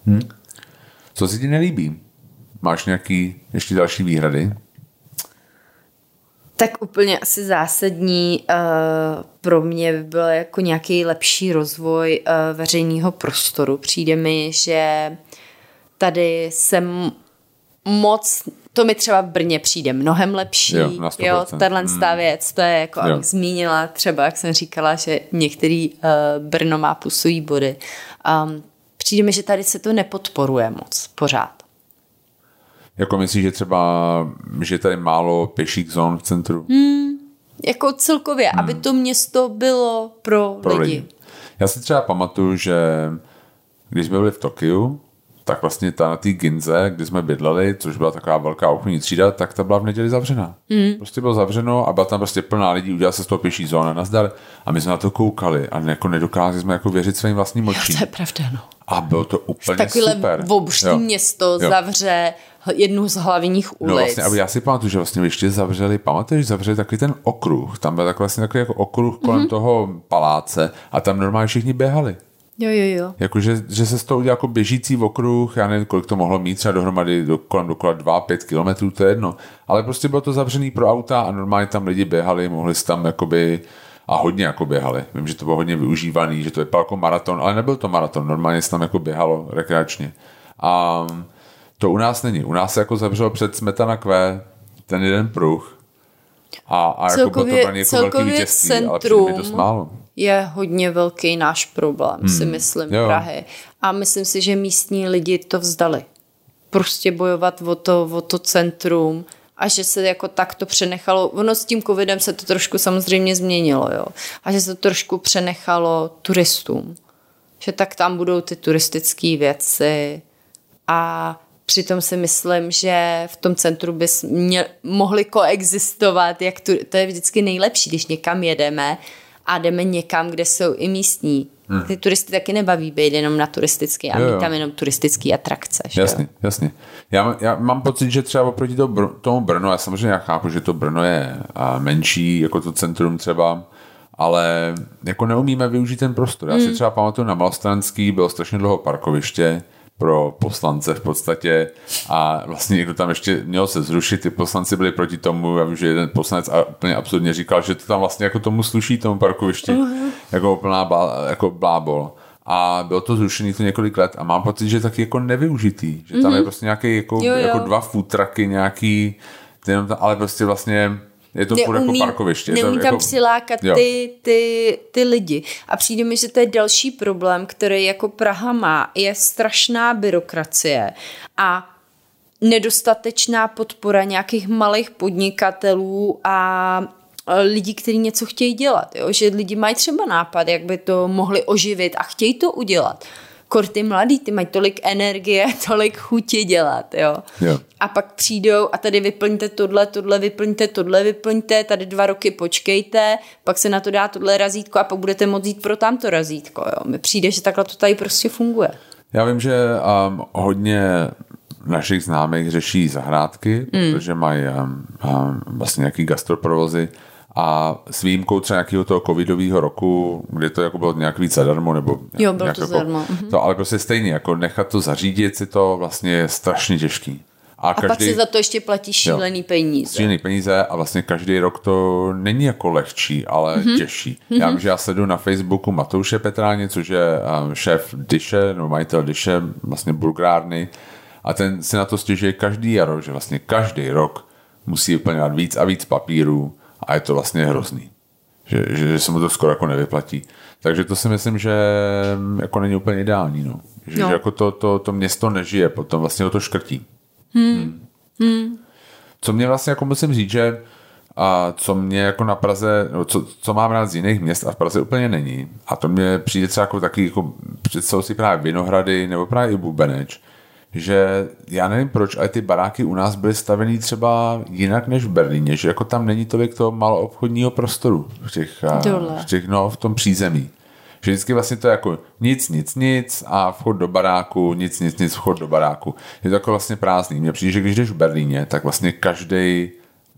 Hm? Co se ti nelíbí? Máš nějaký ještě další výhrady? Tak úplně asi zásadní uh, pro mě by byl jako nějaký lepší rozvoj uh, veřejného prostoru. Přijde mi, že tady jsem moc, to mi třeba v Brně přijde mnohem lepší, Jo, na 100%. jo tahle hmm. věc, to je jako, Jo. abych zmínila třeba, jak jsem říkala, že některý uh, Brno má plusový body. Um, přijde mi, že tady se to nepodporuje moc pořád. Jako myslíš, že třeba, že tady málo pěších zón v centru? Jako celkově, hmm. aby to město bylo pro, pro lidi. lidi. Já si třeba pamatuju, že když jsme byli v Tokiu, tak vlastně ta na té Ginze, kde jsme bydleli, což byla taková velká obchodní třída, tak ta byla v neděli zavřená. Mm. Prostě bylo zavřeno a byla tam prostě plná lidí, udělala se z toho pěší zóna, nazdar. A my jsme na to koukali a jako nedokázali jsme jako věřit svým vlastním očím. To je pravda, no. A bylo to úplně Takovýhle super. Jo. město Jo. zavře jednu z hlavních ulic. No vlastně, ale já si pamatuju, že vlastně ještě zavřeli, pamatuješ, zavřeli takový ten okruh, tam byl tak vlastně takový jako okruh kolem mm-hmm. toho paláce a tam normálně všichni běhali. Jo, jo, jo. Jakože, že se z toho udělal jako běžící okruh, já nevím, kolik to mohlo mít, třeba dohromady do, kolem dokola 2-5 kilometrů, to je jedno. Ale prostě bylo to zavřený pro auta a normálně tam lidi běhali, mohli si tam jakoby a hodně jako běhali. Vím, že to bylo hodně využívaný, že to vypadalo jako maraton, ale nebyl to maraton, normálně se tam jako běhalo rekreačně. A to u nás není. U nás se jako zavřelo před Smetana Q ten jeden pruh a, a jako bylo to Celkově- pro ně jako velký celkově vítězství, ale přijde mi to centrum málo. Je hodně velký náš problém, hmm. si myslím, Jo. Prahy. A myslím si, že místní lidi to vzdali. Prostě bojovat o to, o to centrum a že se jako tak to přenechalo, ono s tím covidem se to trošku samozřejmě změnilo, jo. A že se to trošku přenechalo turistům. Že tak tam budou ty turistické věci a přitom si myslím, že v tom centru mě, mohli koexistovat, jak tu, to je vždycky nejlepší, když někam jedeme a jdeme někam, kde jsou i místní. Hmm. Ty turisty taky nebaví být jenom na turistický a Jo, mít jo. tam jenom turistický atrakce. že jo? Jasně, jasně. Já, mám- já mám pocit, že třeba oproti to, tomu Brno, já samozřejmě já chápu, že to Brno je a, menší, jako to centrum třeba, ale jako neumíme využít ten prostor. Já si třeba pamatuju na Malostranský, bylo strašně dlouho parkoviště pro poslance v podstatě. A vlastně někdo tam ještě měl se zrušit, ty poslanci byli proti tomu, já vím, že jeden poslanec a úplně absurdně říkal, že to tam vlastně jako tomu sluší tomu parkovišti, jako plná blá, jako blábol. A bylo to zrušený to několik let. A mám pocit, že je taky jako nevyužitý, že tam je prostě nějaký jako, Jo, jo. jako dva food trucky, nějaký, jenom tam, ale prostě vlastně je to jako parkoviště. Je to neumí tam jako, přilákat Jo. ty, ty, ty lidi. A přijde mi, že to je další problém, který jako Praha má, je strašná byrokracie a nedostatečná podpora nějakých malých podnikatelů a lidí, kteří něco chtějí dělat. Jo? Že lidi mají třeba nápad, jak by to mohli oživit a chtějí to udělat. Kor ty mladí, ty mají tolik energie, tolik chutě dělat, jo. Jo. A pak přijdou a tady vyplňte tohle, tohle, vyplňte tohle, vyplňte, tady dva roky počkejte, pak se na to dá tohle razítko a pak budete moct jít pro tamto razítko, jo. Mi přijde, že takhle to tady prostě funguje. Já vím, že um, hodně našich známých řeší zahrádky, mm. protože mají um, um, vlastně nějaký gastroprovozy a s výjimkou třeba nějakého toho covidového roku, kdy to jako bylo nějak víc zadarmo, nebo Jo, bylo nějak to jako, zadarmo, mhm. To, ale prostě stejně, jako nechat to zařídit si to vlastně je strašně těžký. A pak si za to ještě platí šílený peníze. Střílený peníze a vlastně každý rok to není jako lehčí, ale mm-hmm. těžší. Já vím, že já sleduju na Facebooku Matouše Petráně, což je um, šéf Dyše, nebo majitel Dyše, vlastně burgerárny a ten si na to stěžuje každý jaro, že vlastně každý rok musí vyplňovat víc a víc papírů a je to vlastně hrozný. Že, že, že se mu to skoro jako nevyplatí. Takže to si myslím, že mm, jako není úplně ideální. No. Že, No. že jako to, to, to město nežije, potom vlastně ho to škrtí. Co mě vlastně jako musím říct, že a co mě jako na Praze, no co, co mám rád z jiných měst a v Praze úplně není. A to mě přijde třeba jako takový, jako představu si právě Vinohrady nebo právě i Bubeneč, že já nevím proč, ale ty baráky u nás byly stavený třeba jinak než v Berlíně, že jako tam není tolik toho maloobchodního prostoru v těch, Dole. v těch no, v tom přízemí. Že vždycky vlastně to je jako nic, nic, nic a vchod do baráku, nic, nic, nic, vchod do baráku. Je to jako vlastně prázdný. Mně přijde, že když jdeš v Berlíně, tak vlastně každý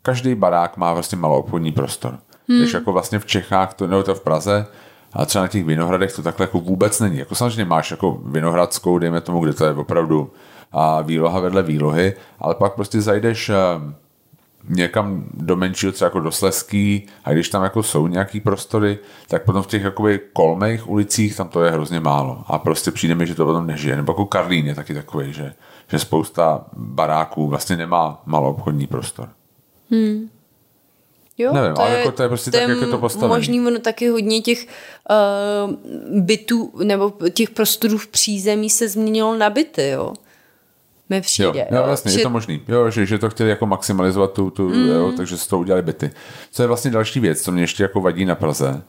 každý barák má vlastně maloobchodní prostor. Hmm. Když jako vlastně v Čechách, to, nebo to v Praze, a třeba na těch vinohradech to takhle jako vůbec není. Jako samozřejmě máš jako vinohradskou, dejme tomu, kde to je opravdu a výloha vedle výlohy, ale pak prostě zajdeš eh, někam do menšího, třeba jako do Sleský, a když tam jako jsou nějaký prostory, tak potom v těch jakoby kolmých ulicích tam to je hrozně málo. A prostě přijde mi, že to potom nežije. Nebo jako Karlín je taky takový, že, že spousta baráků vlastně nemá malou obchodní prostor. Hmm. Jo, Nevím, to ale je, jako to je prostě to tak, je jak je to postavené. Možný, ono taky hodně těch uh, bytů nebo těch prostorů v přízemí se změnilo na byty, jo mi přijde. Jo, jo, vlastně, že... je to možný. Jo, že, že to chtěli jako maximalizovat tu, tu mm. jo, takže se to udělali byty. Co je vlastně další věc, co mě ještě jako vadí na Praze.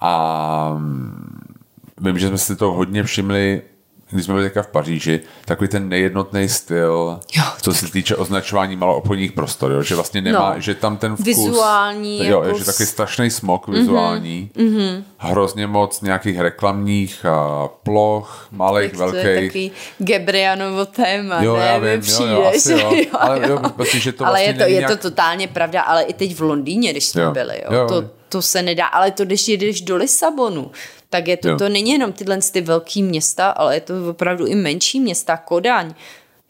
A mm, vím, že jsme si to hodně všimli když jsme byli teďka v Paříži, takový ten nejednotný styl, jo. co se týče označování maloobchodních prostor, jo, že vlastně nemá, no. že tam ten vkus... Vizuální. Jo, jako... že takový strašný smog mm-hmm. vizuální, mm-hmm. hrozně moc nějakých reklamních a ploch, malých, velkých. To je takový Gebrianovo téma, jo, ne? Já vím, jo, jo, asi jo. jo, ale, jo, prostě, že to ale vlastně je to, je nějak... to totálně pravda, ale i teď v Londýně, když jsme jo. byli, jo, jo. To, to se nedá, ale to, když jedeš do Lisabonu, tak je to, to není jenom tyhle ty velký města, ale je to opravdu i menší města, Kodaň,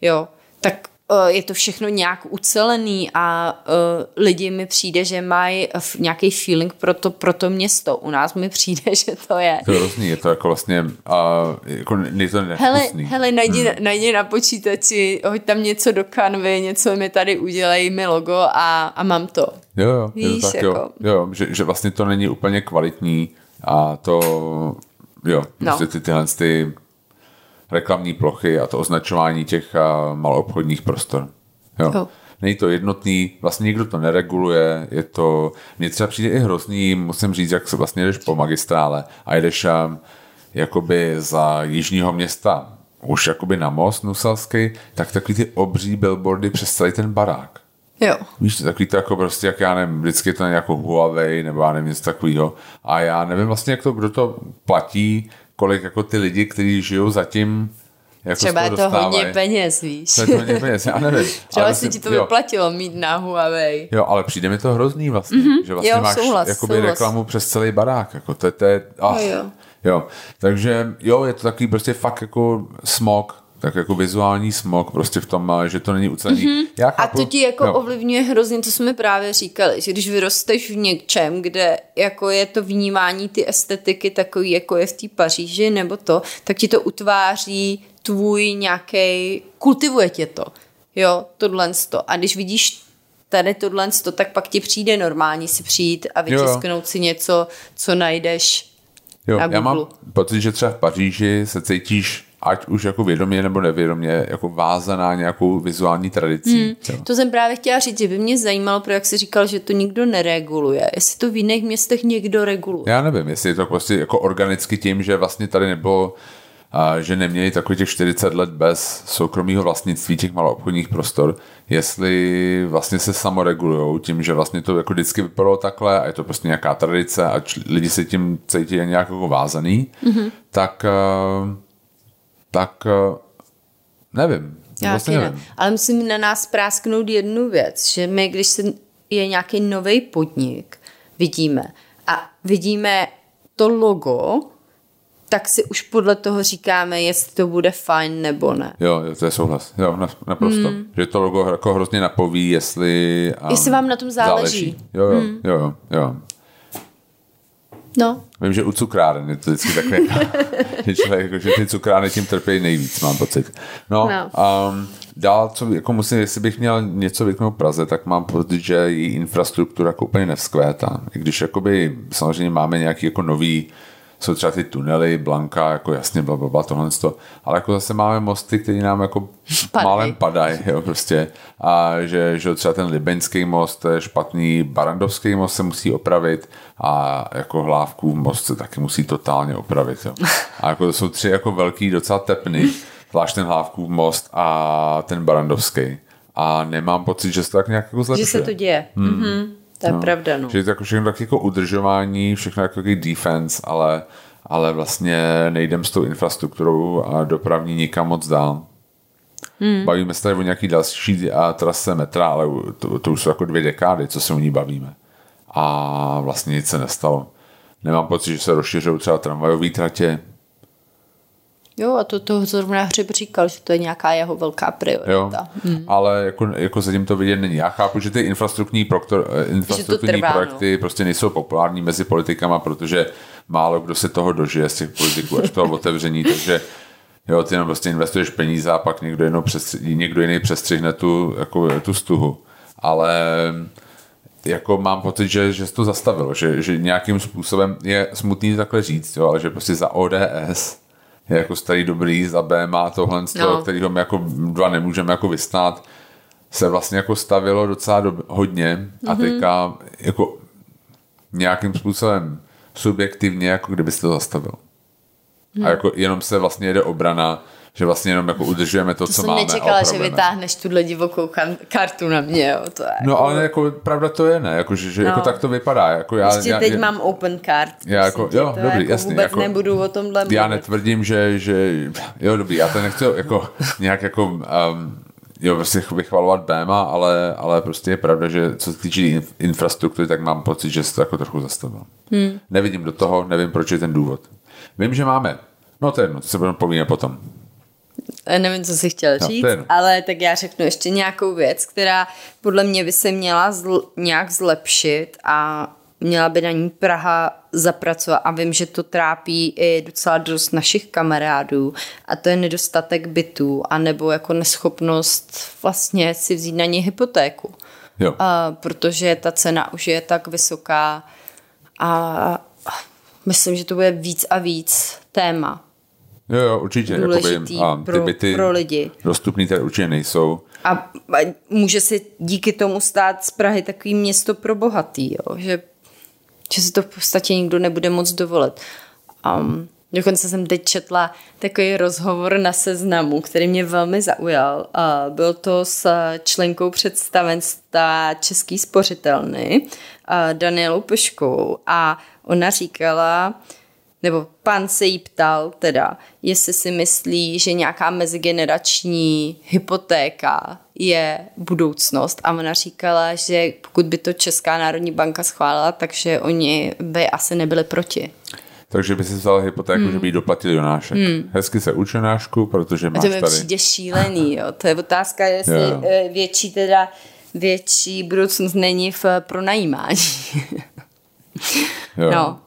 jo, tak uh, je to všechno nějak ucelený a uh, lidi mi přijde, že mají nějaký feeling pro to, pro to město. U nás mi přijde, že to je. To je hrozný, je to jako vlastně, uh, jako to hele, hele, najdi, hmm. najdi na počítači, hoď tam něco do kanvy, něco mi tady udělej mi logo a, a mám to. Jo, jo, Víš, je to tak, jako... jo, jo že, že vlastně to není úplně kvalitní a to, jo, no. prostě ty, tyhle ty reklamní plochy a to označování těch maloobchodních prostor. Jo. jo. Není to jednotný, vlastně nikdo to nereguluje, je to, mně třeba přijde i hrozný, musím říct, jak se vlastně jdeš po magistrále a jdeš um, jakoby za jižního města už jakoby na most Nuselský, tak takový ty obří billboardy přes celý ten barák. Jo. Víš, takový to jako prostě, jak já nevím, vždycky to jako Huawei nebo já nevím, něco takového. A já nevím vlastně, jak to, kdo to platí, kolik jako ty lidi, kteří žijou zatím, jako Třeba je to hodně peněz, víš. To je to hodně peněz, já nevím. Třeba ale si ti to jo. vyplatilo mít na Huawei. Jo, ale přijde mi to hrozný vlastně, mm-hmm. že vlastně jo, máš souhlas, jakoby souhlas. reklamu přes celý barák, jako to, to je, oh, jo, jo. jo, takže jo, je to takový prostě fakt jako smog, tak jako vizuální smog prostě v tom, že to není ucelený. Mm-hmm. Já chápu, a to ti jako jo. ovlivňuje hrozně, co jsme právě říkali, že když vyrosteš v něčem, kde jako je to vnímání ty estetiky takový, jako je v té Paříži nebo to, tak ti to utváří tvůj nějaký, kultivuje tě to, jo, tohle to. A když vidíš tady tohle, tak pak ti přijde normální si přijít a vytisknout jo. si něco, co najdeš jo, na Google. Já mám pocit, že třeba v Paříži se cítíš ať už jako vědomě nebo nevědomě, jako vázaná nějakou vizuální tradicí. Hmm. To jsem právě chtěla říct, že by mě zajímalo, pro jak jsi říkal, že to nikdo nereguluje. Jestli to v jiných městech někdo reguluje. Já nevím, jestli je to prostě jako organicky tím, že vlastně tady nebylo a že neměli takových těch 40 let bez soukromého vlastnictví těch maloobchodních prostor, jestli vlastně se samoregulují tím, že vlastně to jako vždycky vypadalo takhle a je to prostě nějaká tradice a lidi se tím cítí nějak jako vázaný, mm-hmm. tak tak eh, nevím. Já vlastně nevím. Ne. Ale musím na nás prásknout jednu věc, že my, když se je nějaký nový podnik, vidíme a vidíme to logo, tak si už podle toho říkáme, jestli to bude fajn nebo ne. Jo, to je souhlas. Jo, naprosto. Hmm. Že to logo jako hrozně napoví, jestli... Um, jestli vám na tom záleží. záleží. Jo, jo, hmm. jo, jo, jo. No. Vím, že u cukráren je to vždycky takové, že, člověk, jako, že ty cukrárny tím trpí nejvíc, mám pocit. No, no. Um, dál, co jako musím, jestli bych měl něco vyknout Praze, tak mám pocit, že její infrastruktura jako úplně nevzkvétá. I když jakoby, samozřejmě máme nějaký jako nový jsou třeba ty tunely, Blanka, jako jasně, bla, bla, bla tohle to, ale jako zase máme mosty, které nám jako Padej. málem padají, jo, prostě. A že, že třeba ten Libeňský most je špatný, Barandovský most se musí opravit a jako Hlávkův most se taky musí totálně opravit, jo. A jako to jsou tři jako velký docela tepny, zvlášť ten Hlávkův most a ten Barandovský. A nemám pocit, že se to tak nějak jako zlepšuje. Že se to děje. Hmm. Mm-hmm. To je no. pravda, no. Že je to jako všechno tak jako udržování, všechno jako defense, ale, ale vlastně nejdem s tou infrastrukturou a dopravní nikam moc dál. Hmm. Bavíme se tady o nějaký další a trase metra, ale to, to už jsou jako dvě dekády, co se o ní bavíme. A vlastně nic se nestalo. Nemám pocit, že se rozšiřují třeba tramvajové tratě. Jo, a to toho zrovna Hřib říkal, že to je nějaká jeho velká priorita. Jo, hmm. ale jako, jako zatím to vidět není. Já chápu, že ty infrastrukturní, proktor, eh, infrastrukturní trvá, projekty no. prostě nejsou populární mezi politikama, protože málo kdo se toho dožije z těch politiků až toho otevření, takže jo, ty jenom prostě investuješ peníze a pak někdo, jiný přestři, někdo jiný přestřihne tu, jako, tu stuhu. Ale jako mám pocit, že, že se to zastavilo, že, že nějakým způsobem je smutný takhle říct, jo, ale že prostě za ODS je jako starý dobrý, za B má tohle, z toho, no. kterýho my jako dva nemůžeme jako vystát, se vlastně jako stavilo docela do, hodně a mm-hmm. teďka jako nějakým způsobem subjektivně, jako kdyby se to zastavil. Hmm. A jako jenom se vlastně jede obrana, že vlastně jenom jako udržujeme to, to co jsem máme. nečekala, že vytáhneš tuhle divokou kartu na mě, jo. To je no jako... ale jako pravda to je, ne, jako, že, že jako no. jako tak to vypadá. Jako já, Ještě já, teď já, mám open card. Já jako, jo, to dobrý, jako jasný. Vůbec jako, nebudu o tomhle mluvit. Já netvrdím, že, že, jo, dobrý, já to nechci jako nějak jako um, jo, prostě vychvalovat Béma, ale, ale prostě je pravda, že co se týče infrastruktury, tak mám pocit, že se to jako trochu zastavilo. Hmm. Nevidím do toho, nevím, proč je ten důvod. Vím, že máme, no to je jedno, to se budeme povídat potom. Nevím, co jsi chtěl no, říct, no, ale tak já řeknu ještě nějakou věc, která podle mě by se měla zl- nějak zlepšit a měla by na ní Praha zapracovat a vím, že to trápí i docela dost našich kamarádů a to je nedostatek bytů a nebo jako neschopnost vlastně si vzít na ně hypotéku. Jo. A, protože ta cena už je tak vysoká a myslím, že to bude víc a víc téma. Jo, jo, určitě. Důležitý jakoby, a ty pro, byty pro lidi. Dostupný tady určitě nejsou. A může si díky tomu stát z Prahy takový město pro bohatý, jo? Že, že si to v podstatě nikdo nebude moc dovolit. Um, dokonce jsem teď četla takový rozhovor na seznamu, který mě velmi zaujal. Uh, byl to s členkou představenstva Český spořitelny, uh, Danielou Peškou a ona říkala, nebo pan se jí ptal teda, jestli si myslí, že nějaká mezigenerační hypotéka je budoucnost a ona říkala, že pokud by to Česká národní banka schválila, takže oni by asi nebyli proti. Takže by si vzal hypotéku, hmm. že by jí doplatil Jonášek. Hmm. Hezky se uč Jonášku, protože máš tady... To mi přijde šílený, jo. To je otázka, jestli yeah. větší teda větší budoucnost není v pronajímání. no.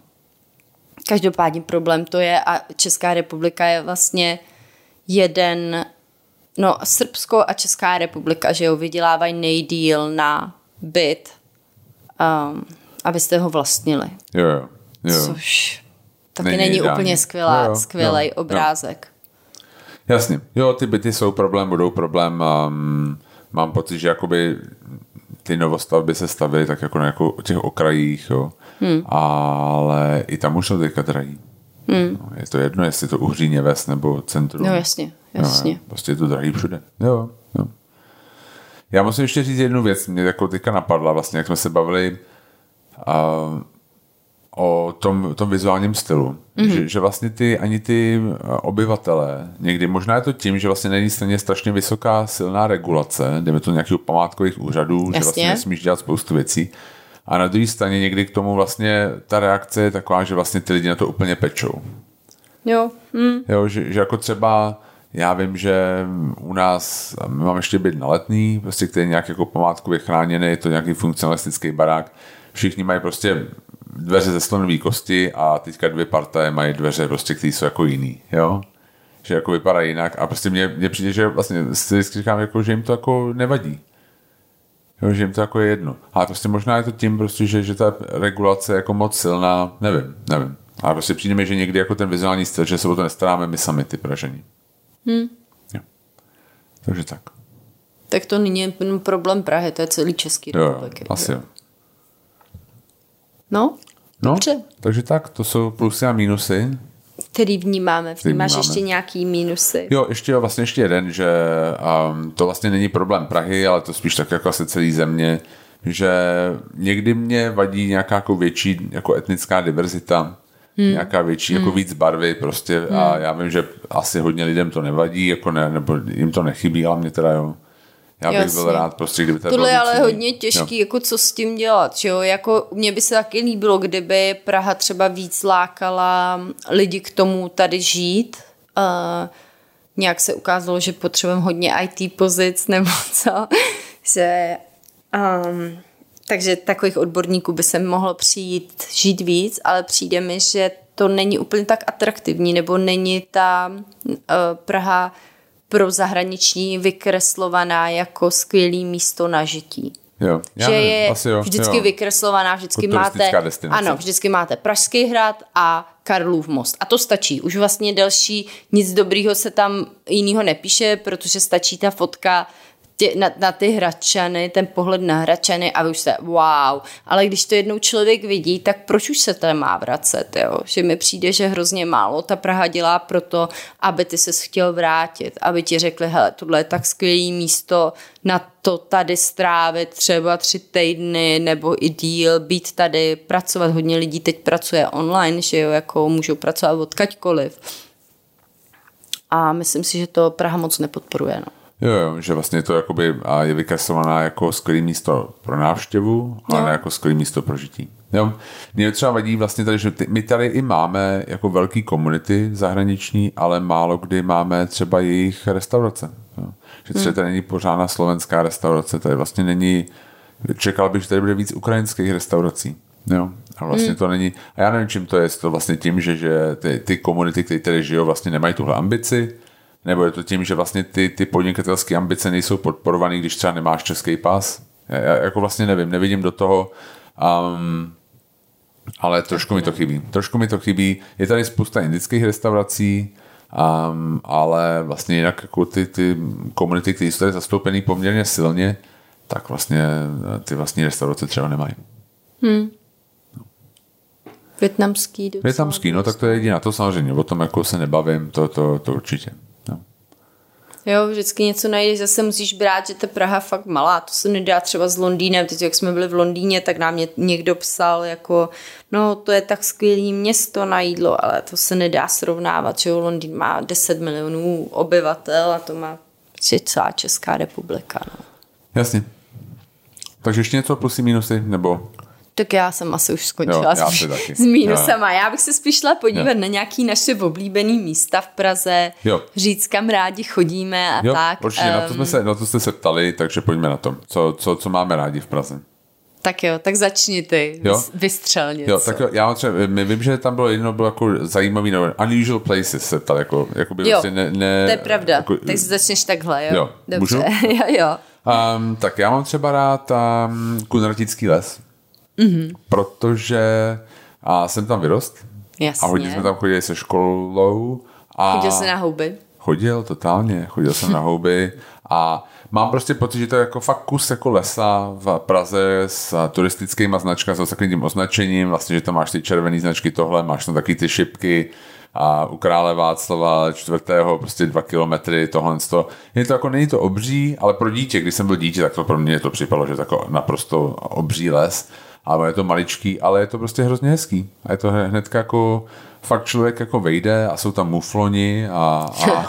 Každopádně problém to je a Česká republika je vlastně jeden, no Srbsko a Česká republika, že jo, vydělávají nejdíl na byt, um, abyste ho vlastnili. Jo, jo. jo. Což taky není, není úplně skvělá, jo, skvělý jo, obrázek. Jo. Jasně. Jo, ty byty jsou problém, budou problém. Um, mám pocit, že jakoby ty novostavby se stavily tak jako na jako těch okrajích, jo. Hmm. Ale i tam už jsou teďka drahý. Hmm. No, je to jedno, jestli to Uhříně ves nebo centrum. No jasně, jasně. No, prostě je to drahý všude. Jo, jo. Já musím ještě říct jednu věc, mě jako teďka napadla, vlastně, jak jsme se bavili uh, o tom, tom vizuálním stylu. Mm-hmm. Že, že vlastně ty, ani ty obyvatele, někdy možná je to tím, že vlastně není stejně strašně vysoká silná regulace, jdeme to nějakých památkových úřadů, Jasně. že vlastně nesmíš dělat spoustu věcí. A na druhé straně někdy k tomu vlastně ta reakce je taková, že vlastně ty lidi na to úplně pečou. Jo. Mm. Jo, že, že jako třeba já vím, že u nás, my máme ještě byt na letný, prostě, který je nějak jako památkově chráněný, je to nějaký funkcionalistický barák. Všichni mají prostě dveře ze slonové kosti a teďka dvě partaje mají dveře, prostě, které jsou jako jiný, jo? Že jako vypadá jinak a prostě mně, mně přijde, že vlastně si říkám, jako, že jim to jako nevadí. Jo, že jim to jako je jedno. Ale prostě možná je to tím, prostě, že, že ta regulace je jako moc silná, nevím, nevím. A prostě přijde mi, že někdy jako ten vizuální styl, že se o to nestaráme my sami, ty Pražení. Hmm. Jo. Takže tak. Tak to není problém Prahy, to je celý Český republiky. Jo, asi jo. No, no, dobře. takže tak, to jsou plusy a mínusy. Který vnímáme. Vnímáš vnímáme. ještě nějaký mínusy? Jo, ještě jo, vlastně ještě jeden, že um, to vlastně není problém Prahy, ale to spíš tak jako asi celý země, že někdy mě vadí nějaká jako větší jako etnická diverzita, hmm. nějaká větší, jako hmm. jako víc barvy prostě hmm. a já vím, že asi hodně lidem to nevadí, jako ne, nebo jim to nechybí, ale mě teda jo. Já bych Jasně. byl rád prostě, kdyby to Tohle je ale hodně těžký, jo. jako co s tím dělat, že jo? Jako mně by se taky líbilo, kdyby Praha třeba víc lákala lidi k tomu tady žít uh, nějak se ukázalo, že potřebujeme hodně IT pozic nebo co, že um, takže takových odborníků by se mohlo přijít žít víc, ale přijde mi, že to není úplně tak atraktivní, nebo není ta uh, Praha pro zahraniční vykreslovaná jako skvělý místo na žití. Jo, že nevím, je asi jo, vždycky jo. vykreslovaná, vždycky máte, destinace. ano, vždycky máte Pražský hrad a Karlův most. A to stačí. Už vlastně další nic dobrýho se tam jinýho nepíše, protože stačí ta fotka tě, na, na ty hračany, ten pohled na hračany a vy už jste wow. Ale když to jednou člověk vidí, tak proč už se to má vracet, jo? Že mi přijde, že hrozně málo ta Praha dělá proto, aby ty se chtěl vrátit, aby ti řekli, hele, tohle je tak skvělý místo na to tady strávit třeba tři týdny nebo i díl, být tady, pracovat. Hodně lidí teď pracuje online, že jo, jako můžou pracovat odkaďkoliv. A myslím si, že to Praha moc nepodporuje, no. Jo, jo, že vlastně to jakoby a je vykreslovaná jako skvělé místo pro návštěvu, ale jo. ne jako skvělé místo pro žití. Jo. Mě třeba vadí vlastně tady, že ty, my tady i máme jako velký komunity zahraniční, ale málo kdy máme třeba jejich restaurace. Jo. Že třeba hmm. tady není pořádná slovenská restaurace, tady vlastně není, čekal bych, že tady bude víc ukrajinských restaurací. Jo. A vlastně hmm. to není, a já nevím, čím to je, to vlastně tím, že, že ty, ty komunity, které tady žijou, vlastně nemají tuhle ambici, nebo je to tím, že vlastně ty, ty podnikatelské ambice nejsou podporované, když třeba nemáš český pas? Já, jako vlastně nevím, nevidím do toho, um, ale trošku mi to chybí. Trošku mi to chybí. Je tady spousta indických restaurací, um, ale vlastně jinak jako ty, ty komunity, které jsou tady zastoupený poměrně silně, tak vlastně ty vlastní restaurace třeba nemají. Hmm. Větnamský. Větnamský, no tak to je jediná. To samozřejmě, o tom jako se nebavím, to, to, to určitě. Jo, vždycky něco najdeš, zase musíš brát, že ta Praha fakt malá, to se nedá třeba s Londýnem, teď jak jsme byli v Londýně, tak nám někdo psal jako, no to je tak skvělý město na jídlo, ale to se nedá srovnávat, že jo, Londýn má 10 milionů obyvatel a to má celá Česká republika, no. Jasně. Takže ještě něco plusy, minusy, nebo tak já jsem asi už skončila jo, s, s mínusama. Já bych se spíš šla podívat jo. na nějaký naše oblíbené místa v Praze, jo. říct, kam rádi chodíme a jo, tak. Určitě, um, na, to jsme se, na to jste se ptali, takže pojďme na to. Co, co, co máme rádi v Praze? Tak jo, tak začni ty, jo? vystřel něco. Jo, tak jo, já třeba, my vím, že tam bylo jedno, bylo jako zajímavý, no, unusual places se ptal, jako, jako by jo, vlastně ne, ne, to je pravda, jako, tak si začneš takhle, jo. Jo, Dobře. můžu? jo, jo. Um, tak já mám třeba rád um, Kunratický les. Mm-hmm. Protože a jsem tam vyrost. Jasně. A hodně jsme tam chodili se školou. A chodil jsi na houby? Chodil, totálně. Chodil jsem na houby a mám prostě pocit, že to je jako fakt kus jako lesa v Praze s turistickými značkami, s takovým tím označením, vlastně, že tam máš ty červené značky tohle, máš tam taky ty šipky, a u krále Václava čtvrtého prostě dva kilometry, tohle to. Je to jako, není to obří, ale pro dítě, když jsem byl dítě, tak to pro mě to připadalo, že to jako naprosto obří les ale je to maličký, ale je to prostě hrozně hezký. A je to hned jako fakt člověk jako vejde a jsou tam mufloni a, a,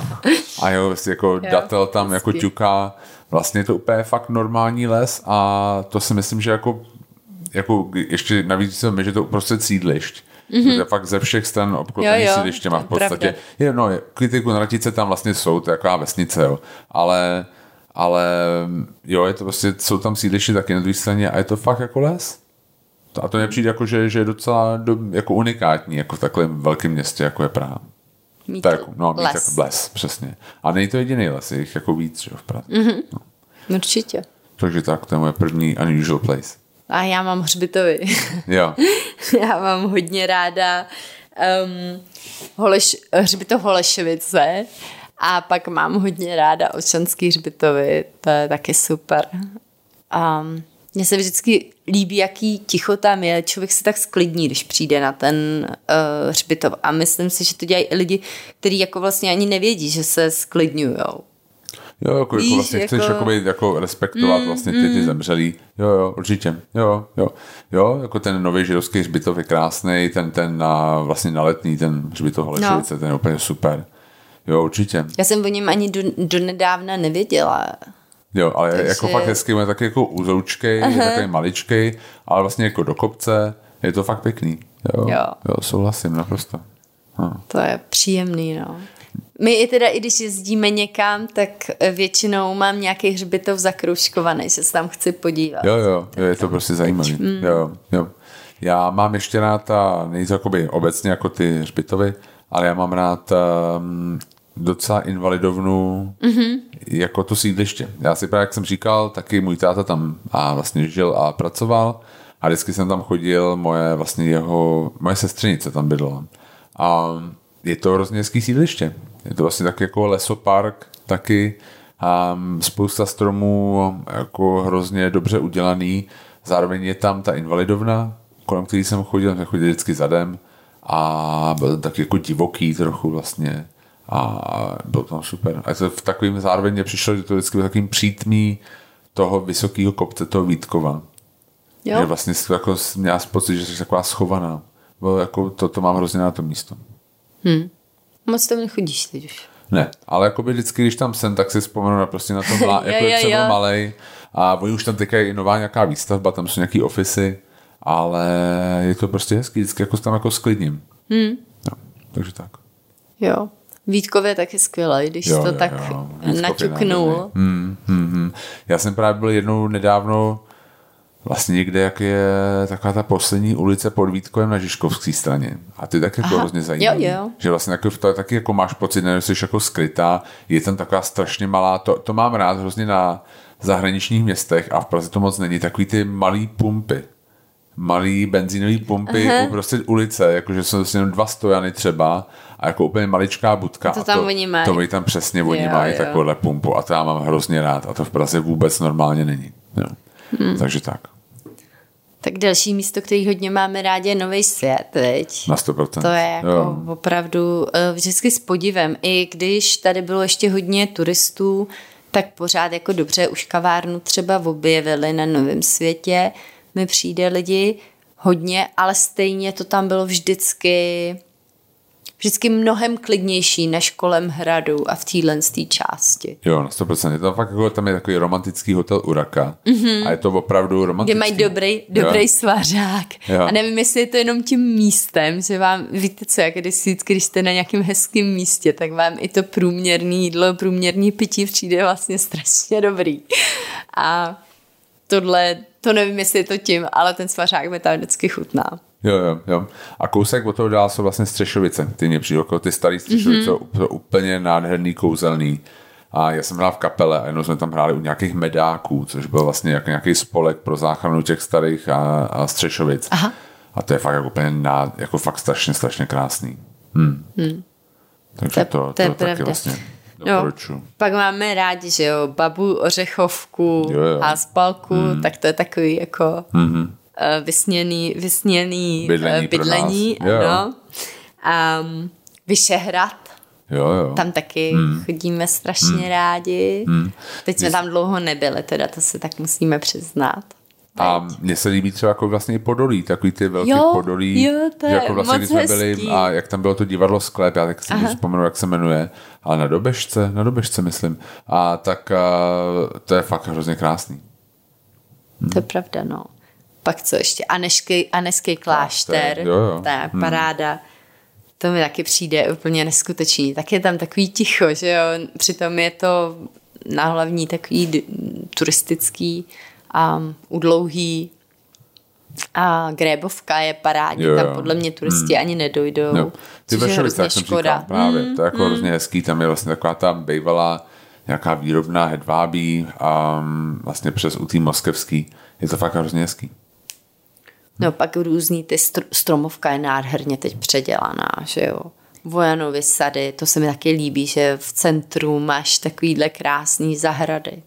a jo, vlastně jako datel tam jako ťuká. Vlastně je to úplně fakt normální les a to si myslím, že jako, jako ještě navíc jsem, že to uprostřed sídlišť. Mm-hmm. To fakt ze všech stran obklopený sídlištěma v podstatě. Je, no, kritiku na Ratice tam vlastně jsou, to je taková vesnice, jo. Ale, ale jo, je to prostě, jsou tam sídliště taky na druhé straně a je to fakt jako les. A to nepřijde jako, že, že je docela do, jako unikátní, jako v takovém velkém městě, jako je Praha. Mít tak, no, mít les. Jako les, přesně. A není to jediný les, je jich jako víc, že v Praze. Mm-hmm. No. Určitě. Takže tak, to je moje první unusual place. A já mám hřbitovy. Jo. já mám hodně ráda um, Holeš, hřbitov Holešovice a pak mám hodně ráda Očanský hřbitovy, to je taky super. Um, mně se vždycky líbí, jaký ticho tam je. Člověk se tak sklidní, když přijde na ten uh, hřbitov. A myslím si, že to dělají i lidi, kteří jako vlastně ani nevědí, že se sklidňují. Jo, jako, Víš, jako vlastně jako... chceš jako, jako respektovat mm, vlastně ty, ty mm. zemřelí. Jo, jo, určitě. Jo, jo. Jo, jako ten nový židovský hřbitov je krásný, ten, ten na, vlastně na letný, ten hřbitov Holešovice, no. ten je úplně super. Jo, určitě. Já jsem o něm ani do, do nedávna nevěděla. Jo, ale Takže... jako fakt hezký, je taky jako uzoučkej, je takový maličkej, ale vlastně jako do kopce, je to fakt pěkný. Jo, jo. jo souhlasím naprosto. No. To je příjemný, no. My i teda, i když jezdíme někam, tak většinou mám nějaký hřbitov zakroužkovaný, že se tam chci podívat. Jo, jo, jo je to prostě zajímavé. Mm. Jo, jo. Já mám ještě rád, nejde jakoby obecně jako ty hřbitovy, ale já mám rád um, docela invalidovnu mm-hmm. jako to sídliště. Já si právě, jak jsem říkal, taky můj táta tam a vlastně žil a pracoval a vždycky jsem tam chodil, moje vlastně jeho, moje sestřenice tam bydlela. A je to hrozně hezký sídliště. Je to vlastně tak jako lesopark, taky a spousta stromů jako hrozně dobře udělaný. Zároveň je tam ta invalidovna, kolem který jsem chodil, jsem chodil vždycky zadem a byl tak jako divoký trochu vlastně a byl tam super. A to v takovým zároveň mě přišlo, že to vždycky byl takovým přítmí toho vysokého kopce, toho Vítkova. Jo. Že vlastně jako měla pocit, že jsi taková schovaná. Bylo jako, to, to mám hrozně na to místo. Hmm. Moc tam nechodíš teď už. Ne, ale jako by vždycky, když tam jsem, tak si vzpomenu na prostě na to, mlá, jako jak jsem byl malej a oni už tam teďka je i nová nějaká výstavba, tam jsou nějaký ofisy, ale je to prostě hezký, vždycky jako tam jako sklidním. Hmm. No, takže tak. Jo. Vítkově je taky skvělé, když jo, to jo, tak jo. naťuknul. Hmm, hmm, hmm. Já jsem právě byl jednou nedávno vlastně někde, jak je taková ta poslední ulice pod Vítkovem na Žižkovské straně. A ty taky jako hrozně zajímavé. Jo, jo. Že vlastně jako, to taky jako máš pocit, že jsi jako skrytá, je tam taková strašně malá, to, to mám rád hrozně na zahraničních městech a v Praze to moc není, takový ty malý pumpy malý benzínový pumpy Aha. uprostřed ulice, jakože jsou vlastně jenom dva stojany třeba a jako úplně maličká budka. To tam a to, oni mají. To oni tam přesně oni jo, mají jo. takovouhle pumpu a to já mám hrozně rád a to v Praze vůbec normálně není. Jo. Hmm. Takže tak. Tak další místo, který hodně máme rádi, je Nový svět, teď. Na 100%. To je jako jo. opravdu eh, vždycky s podivem. I když tady bylo ještě hodně turistů, tak pořád jako dobře už kavárnu třeba objevili na Novém světě. Mi přijde lidi hodně, ale stejně to tam bylo vždycky vždycky mnohem klidnější než kolem hradu a v téhle části. Jo, na 100%. Je to fakt jako, tam je takový romantický hotel Uraka mm-hmm. a je to opravdu romantický. Kde mají dobrý, dobrý jo. svařák. Jo. A nevím, jestli je to jenom tím místem, že vám, víte co, jak když, když jste na nějakém hezkém místě, tak vám i to průměrný jídlo, průměrný pití přijde vlastně strašně dobrý. A tohle, to nevím, jestli je to tím, ale ten svařák mi tam vždycky chutná. Jo, jo, jo. A kousek od toho dál jsou vlastně Střešovice. Ty mě přijde jako ty starý Střešovice, mm-hmm. úplně nádherný, kouzelný. A já jsem hrál v kapele a jenom jsme tam hráli u nějakých medáků, což byl vlastně jako nějaký spolek pro záchranu těch starých a, a Střešovic. Aha. A to je fakt jako úplně nád, jako fakt strašně, strašně krásný. Hmm. Hmm. Takže to, to, to, to taky vlastně No, pak máme rádi, že jo, babu, ořechovku, jo, jo. spalku, hmm. tak to je takový jako mm-hmm. vysněný, vysněný bydlení, bydlení ano. Um, Vyšehrad, Jo, jo. Tam taky hmm. chodíme strašně hmm. rádi. Hmm. Teď jsme tam dlouho nebyli, teda to si tak musíme přiznat. A mně se líbí třeba jako vlastně i Podolí, takový ty velký jo, Podolí. Jo, to je jako vlastně, moc jsme byli hezký. a jak tam bylo to divadlo Sklep, já tak si vzpomenu, jak se jmenuje, ale na Dobežce, na Dobežce myslím. A tak a, to je fakt hrozně krásný. Hm. To je pravda, no. Pak co ještě? Anešký, Aneský klášter, jo, jo. to je hm. paráda. Hmm. To mi taky přijde úplně neskutečný. Tak je tam takový ticho, že jo. Přitom je to na hlavní takový turistický a u dlouhý a Grébovka je parádní, jo, jo. tam podle mě turisti hmm. ani nedojdou. Jo. Ty Vršovice, jak jsem říkal, právě, mm, to je jako mm. hrozně hezký, tam je vlastně taková ta bývalá nějaká výrobná hedvábí a vlastně přes u tý moskevský. Je to fakt hrozně hezký. No pak různý ty str- stromovka je nádherně teď předělaná, že jo. Vojanovy sady, to se mi taky líbí, že v centru máš takovýhle krásný zahrady.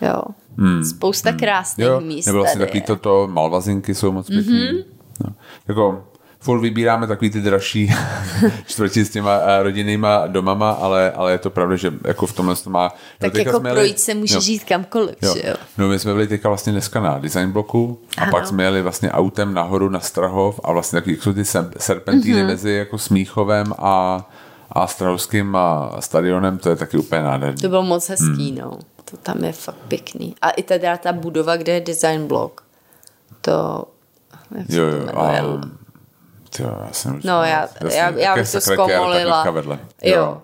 Jo. Hmm. Spousta hmm. krásných jo, míst. Nebo vlastně takový toto malvazinky jsou moc pěkný. Mm-hmm. No. Jako furt vybíráme takový ty dražší čtvrti s těma uh, rodinnýma domama, ale, ale je to pravda, že jako v tomhle to má... Tak no, jako projít se může jo. žít kamkoliv, jo. že jo? No my jsme byli teďka vlastně dneska na design bloku a ano. pak jsme jeli vlastně autem nahoru na Strahov a vlastně taky jsou ty serpentíny mm-hmm. mezi jako Smíchovem a a Strahovským a stadionem, to je taky úplně nádherný. To bylo moc hezký, hmm. no to tam je fakt pěkný. A i teda ta budova, kde je design block, to, jak jo, jo, a Jo, já jsem No, já, jasně, já, já bych to zkomolila. vedle. Jo.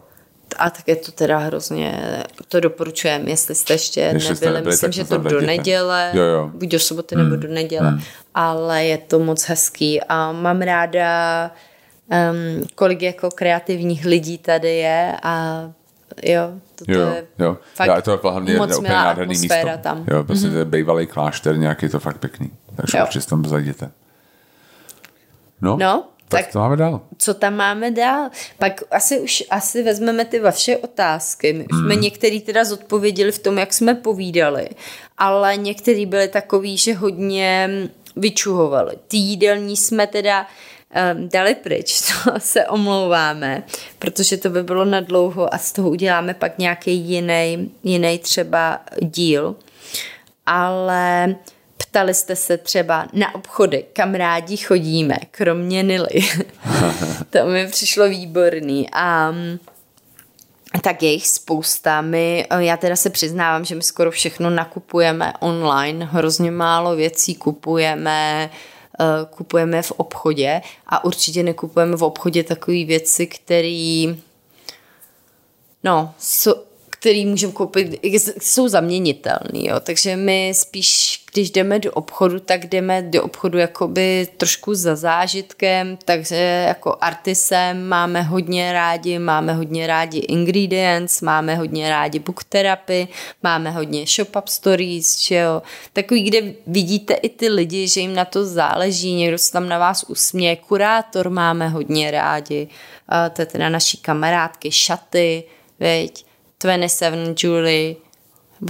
A tak je to teda hrozně, to doporučujem, jestli jste ještě, Ještě jste nebyli, nebyli, myslím, že to to do neděle, Jo, jo. buď do soboty nebo do neděle, ale je to moc hezký a mám ráda, um, kolik jako kreativních lidí tady je a jo, to, Jo, je jo. fakt Já, to je hlavně moc úplně milá nádherný místo. tam. Jo, prostě mm-hmm. to je bývalý klášter nějaký, je to fakt pěkný. Takže Jo. určitě tam zajděte. No, No, tak, tak- to máme dál. co tam máme dál? Pak asi už asi vezmeme ty vaše otázky. My už jsme některý teda zodpověděli v tom, jak jsme povídali, ale některý byly takový, že hodně vyčuhovali. Ty jídelní jsme teda dali pryč, to se omlouváme, protože to by bylo na dlouho a z toho uděláme pak nějaký jiný, jiný třeba díl. Ale ptali jste se třeba na obchody, kam rádi chodíme, kromě Nily. to mi přišlo výborný. A mm, tak je jich spousta. My, já teda se přiznávám, že my skoro všechno nakupujeme online, hrozně málo věcí kupujeme, eh, kupujeme v obchodě a určitě nekupujeme v obchodě takové věci, které no, jsou, který můžeme koupit, jsou zaměnitelný, jo. takže my spíš, když jdeme do obchodu, tak jdeme do obchodu jakoby trošku za zážitkem, takže jako artisem máme hodně rádi, máme hodně rádi ingredients, máme hodně rádi book therapy, máme hodně shop-up stories, že jo, takový, kde vidíte i ty lidi, že jim na to záleží, někdo se tam na vás usměje, kurátor máme hodně rádi, to je teda naší kamarádky, šaty, veď, 27 Julie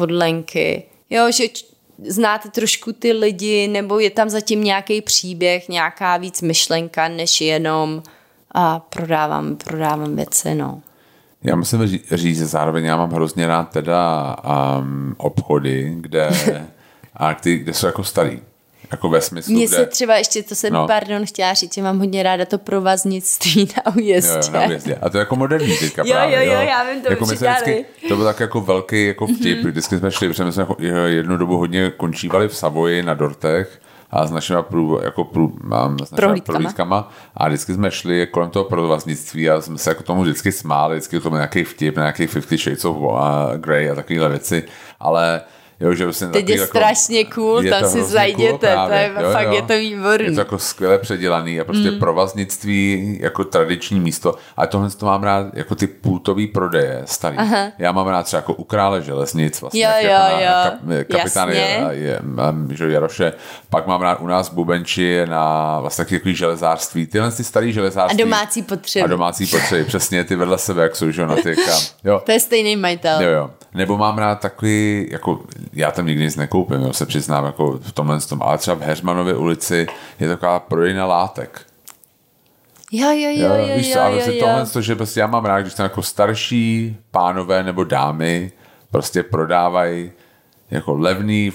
od Lenky. Jo, že znáte trošku ty lidi, nebo je tam zatím nějaký příběh, nějaká víc myšlenka, než jenom a prodávám, prodávám věci, no. Já musím ří- říct, že zároveň já mám hrozně rád teda um, obchody, kde, a ty, kde jsou jako starý. Jako ve smyslu, Mně kde... se třeba ještě, to jsem, No. pardon, chtěla říct, že mám hodně ráda to provaznictví na ujezdě. Jo, jo, na ujezdě. A to je jako moderní teďka Jo, právě. jo, jo, já vím, to jako my jsme vždycky, To byl tak jako velký jako vtip, Mhm. mm-hmm. vždycky jsme šli, protože my jsme jako jednu dobu hodně končívali v Savoji na dortech a s našimi prů, jako prů, mám, s Prohlídkama. prohlídkama a vždycky jsme šli kolem toho provaznictví a jsme se jako tomu vždycky smáli, vždycky to byl nějaký vtip, nějaký Fifty Shades of Grey a takovéhle věci, ale Jo, že vlastně Teď je jako- strašně cool, je tam si zajděte, cool to je- právě. fakt je to výborný. Je to jako skvěle předělaný a prostě mm. provaznictví jako tradiční místo. A tohle to mám rád jako ty pultový prodeje starý. Aha. Já mám rád třeba jako u krále železnic, vlastně Jo, jo, jako jo. na kap, kapitán je, je, je, Jaroše. Pak mám rád u nás Bubenči na vlastně takový železářství. Tyhle ty starý A železářství. domácí potřeby. A domácí potřeby, přesně ty vedle sebe, jak jsou, že jo, na ty kam. Jo. To je stejný majitel. Jo, jo. Nebo mám rád takový, jako já tam nikdy nic nekoupím, jo, se přiznám, jako v tomhle tom, ale třeba v Heřmanově ulici je taková prodejna látek. Jo, jo, jo, jo, jo, víš co, jo, a jo, prostě jo. tohle, to, že prostě já mám rád, když tam jako starší pánové nebo dámy prostě prodávají jako levný,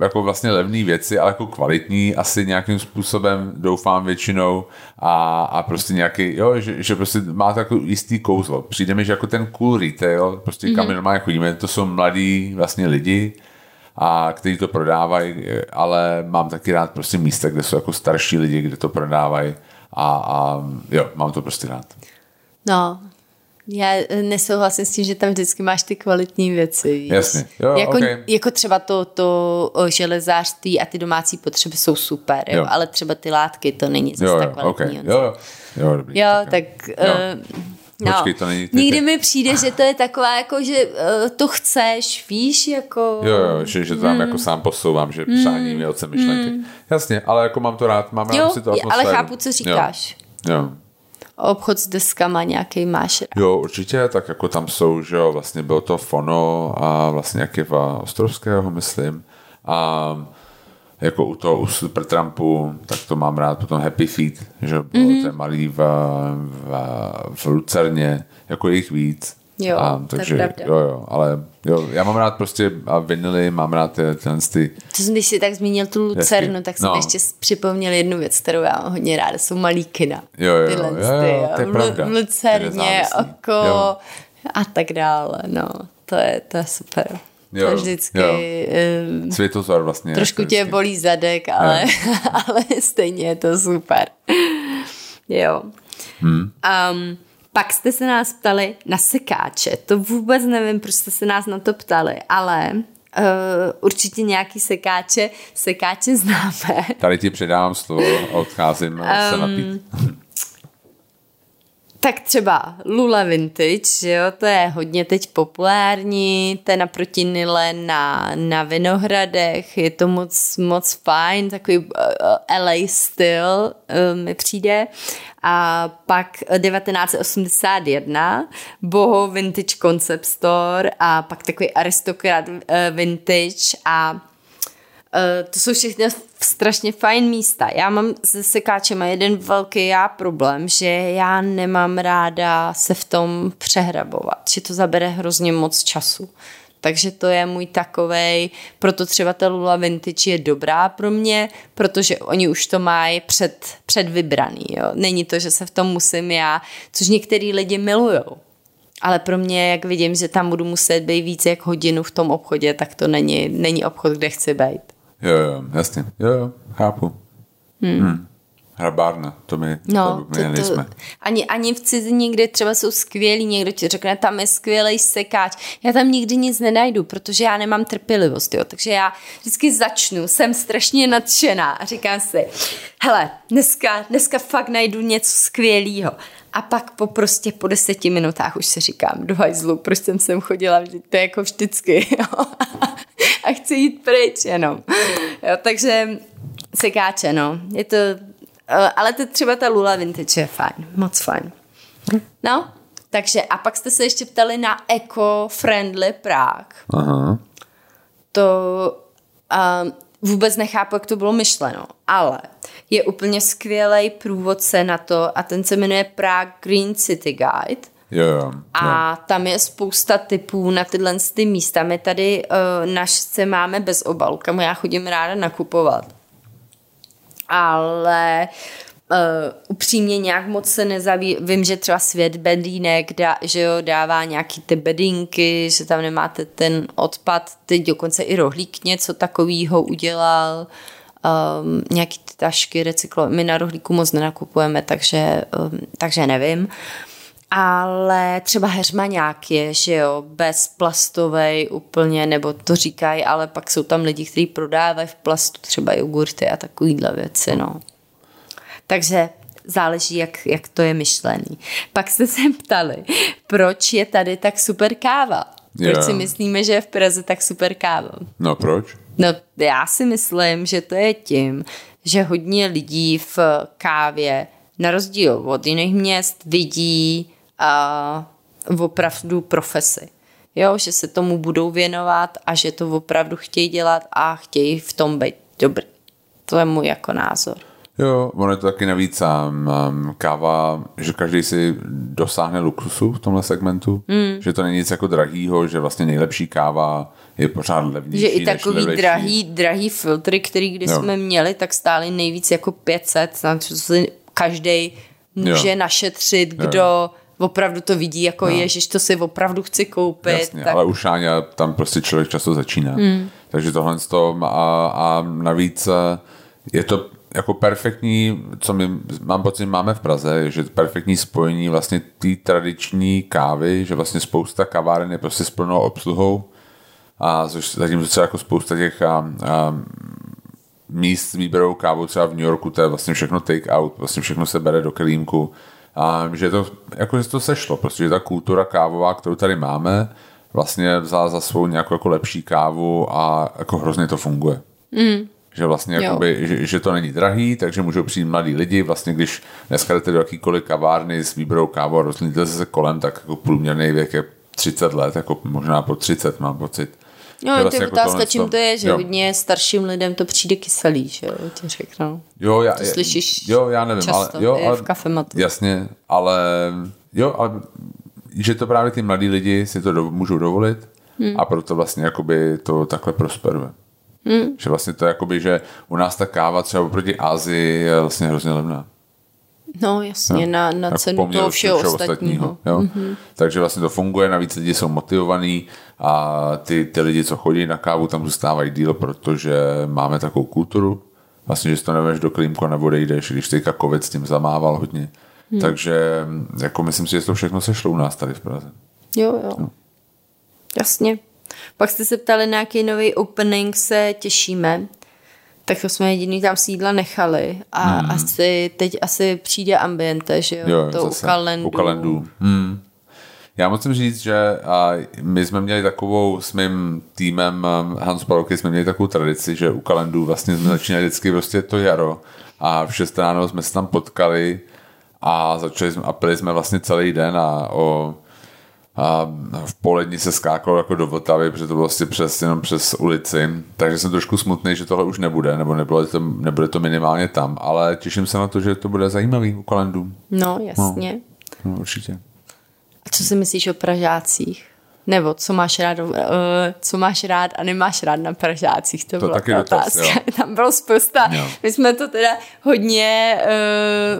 jako vlastně levný věci, ale jako kvalitní, asi nějakým způsobem doufám většinou a, a prostě nějaký, jo, že, že prostě má takový jistý kouzlo. Přijde mi, že jako ten cool retail, prostě Mhm. mm-hmm. kam my normálně chodíme, to jsou mladí vlastně lidi, a kteří to prodávají, ale mám taky rád prostě místa, kde jsou jako starší lidi, kde to prodávají a, a jo, mám to prostě rád. No, já nesouhlasím s tím, že tam vždycky máš ty kvalitní věci. víš. Jasně. Jo, jako, okej. jako třeba to, to železářství a ty domácí potřeby jsou super, jo, Jo. ale třeba ty látky, to není zase Jo, tak jo, kvalitní. okay. jo, jo, jo, dobrý. Jo, jo. tak... Jo. Uh, no. Počkej, to není ty- Nikdy mi přijde, že to je taková jako, že uh, to chceš, víš, jako... Jo, jo, že, že to tam jako sám posouvám, že přání mi otce myšlenky. Jasně, ale jako mám to rád, mám rád si to ale atmosféru. chápu, co říkáš. Jo. jo. Obchod s deskama nějaký máš rád. Jo, určitě, tak jako tam jsou, že jo, vlastně bylo to Fono a vlastně Jakiva Ostrovského, myslím. A jako u toho, u Supertrampu, tak to mám rád, potom Happy Feet, že jo, bylo Mhm. mm-hmm. ten malý v, v, v Lucerně, jako jich víc. Jo, a, takže, pravda. jo, jo, ale jo, já mám rád prostě a vinily, mám rád ty, tyhle ty, To jsem, když jsi tak zmínil tu Lucernu, tak jsem No. ještě připomněl jednu věc, kterou já mám hodně ráda, jsou malý kina. Jo, jo, Tyhle jo, ty, jo, to je pravda. Lucerně, oko Jo. a tak dále, no. To je, to je super. Jo, to vždycky jo. um, Světozor vlastně. trošku jako tě vždycky. bolí zadek, ale, ale stejně je to super. Jo. Hmm. Um, pak jste se nás ptali na sekáče. To vůbec nevím, proč jste se nás na to ptali, ale uh, určitě nějaký sekáče, sekáče známe. Tady ti předávám slovo a odcházím um, se napít. Tak třeba Lula Vintage, jo, to je hodně teď populární, to je naproti Nile na, na Vinohradech, je to moc, moc fajn, takový uh, eh, LA styl uh, mi přijde. A pak 1981 Boho Vintage Concept Store a pak takový Aristokrat uh, Vintage a to jsou všechny strašně fajn místa. Já mám se sekáčem jeden velký já problém, že já nemám ráda se v tom přehrabovat, že to zabere hrozně moc času. Takže to je můj takovej, proto třeba ta Lula Vintage je dobrá pro mě, protože oni už to mají před, předvybraný. Jo? Není to, že se v tom musím já, což některý lidi milujou. Ale pro mě, jak vidím, že tam budu muset být víc jak hodinu v tom obchodě, tak to není, není obchod, kde chci být. Jo, jo, jasně. Jo, jo, chápu. Hmm. Hmm. Hrabárna, to my, no, to my to, nejsme. To, ani, ani v cizině, kde třeba jsou skvělí, někdo ti řekne, tam je skvělý sekáč. Já tam nikdy nic nenajdu, protože já nemám trpělivost, jo. Takže já vždycky začnu, jsem strašně nadšená a říkám si, hele, dneska, dneska fakt najdu něco skvělého. A pak po prostě po deseti minutách už se říkám, do hajzlu, proč jsem sem chodila, to je jako vždycky, jo. a chci jít pryč jenom. Jo, takže sekáče, no. Je to, eh, ale to třeba ta Lula Vintage je fajn, moc fajn. No, takže a pak jste se ještě ptali na eco-friendly Prague. Aha. To um, vůbec nechápu, jak to bylo myšleno, ale je úplně skvělý průvodce na to a ten se jmenuje Prague Green City Guide Jo, jo, a tam je spousta typů na tyhle ty místa. My tady uh, našce máme bez obalu, kam já chodím ráda nakupovat. Ale uh, upřímně nějak moc se nezaví. Vím, že třeba svět bedínek, dá, že jo, dává nějaký ty bedínky, že tam nemáte ten odpad. Teď dokonce i rohlík něco takového udělal. Um, nějaký ty tašky recyklo. My na rohlíku moc nenakupujeme, takže, um, takže nevím. Uh, ale třeba heřmaňák je, že jo, bezplastovej úplně, nebo to říkají, ale pak jsou tam lidi, kteří prodávají v plastu třeba jogurty a takovýhle věci, no. Takže záleží, jak, jak to je myšlený. Pak jste se ptali, proč je tady tak super káva? Proč yeah. si myslíme, že je v Praze tak super káva? No proč? No já si myslím, že to je tím, že hodně lidí v kávě na rozdíl od jiných měst vidí a opravdu profesi. Jo, že se tomu budou věnovat a že to opravdu chtějí dělat a chtějí v tom být dobrý. To je můj jako názor. Jo, ono je to taky navíc um, um, káva, že každý si dosáhne luxusu v tomhle segmentu, mm. že to není nic jako drahýho, že vlastně nejlepší káva je pořád levnější. Že i takový drahý, drahý filtry, který když jo. jsme měli, tak stály nejvíc jako 500, co si každý může jo. našetřit, kdo jo opravdu to vidí jako no. ježiš, to si opravdu chci koupit. Jasně, tak... ale u Šáňa tam prostě člověk často začíná. Hmm. Takže tohle z toho a, a navíc eh, je to jako perfektní, co my mám pocit, máme v Praze, že perfektní spojení vlastně té tradiční kávy, že vlastně spousta kaváren je prostě s plnou obsluhou a zatím třeba jako spousta těch a, a, míst s výběrou kávu třeba v New Yorku, to je vlastně všechno take out, vlastně všechno se bere do kelímku a že to, jako, že to sešlo, prostě, že ta kultura kávová, kterou tady máme, vlastně vzala za svou nějakou jako lepší kávu a jako hrozně to funguje. Mm. Že vlastně jakoby, že, že, to není drahý, takže můžou přijít mladí lidi. Vlastně když dneska jdete do jakýkoliv kavárny s výběrou kávu a rozlíte se kolem, tak jako průměrný věk je 30 let, jako možná po 30 mám pocit. No, vlastně to je jako otázka, čím to je, že jo. hodně starším lidem to přijde kyselý, že jo, ti řeknou. Jo, já, to slyšíš jo, já nevím, často, ale, jo, ale, v kafematu. Jasně, ale jo, ale že to právě ty mladí lidi si to do, můžou dovolit hmm. a proto vlastně jakoby to takhle prosperuje. Hmm. Že vlastně to je jakoby, že u nás ta káva třeba oproti Ázii je vlastně hrozně levná. No jasně, no, na, na cenu toho všeho, všeho ostatního. ostatního jo? Mm-hmm. Takže vlastně to funguje, navíc lidi jsou motivovaní a ty, ty lidi, co chodí na kávu, tam zůstávají díl, protože máme takovou kulturu vlastně, že si to neveš do klímku nebo odejdeš, když teďka covid s tím zamával hodně. Hmm. Takže jako myslím si, že to všechno se šlo u nás tady v Praze. Jo, jo. No. Jasně. Pak jste se ptali, na jaký nový opening se těšíme. Tak to jsme jediný tam sídla nechali a hmm. asi teď asi přijde ambiente, že jo, jo to zase, u kalendu. U kalendu. Hmm. Já musím říct, že a my jsme měli takovou s mým týmem um, Hans Paroky jsme měli takovou tradici, že u kalendu vlastně jsme začínali vždycky prostě to jaro a v 6 ráno jsme se tam potkali a začali jsme a pili jsme vlastně celý den a o a v polední se skákalo jako do Vltavy, protože to bylo vlastně přes, jenom přes ulici, takže jsem trošku smutný, že tohle už nebude, nebo nebude to, nebude to minimálně tam, ale těším se na to, že to bude zajímavý u kalendu. No, jasně. No, no určitě. A co si myslíš o Pražácích? Nebo co máš rád, uh, co máš rád a nemáš rád na Pražácích? To, to byla taky ta dotaz, otázka. jo. Tam bylo spousta. Jo. My jsme to teda hodně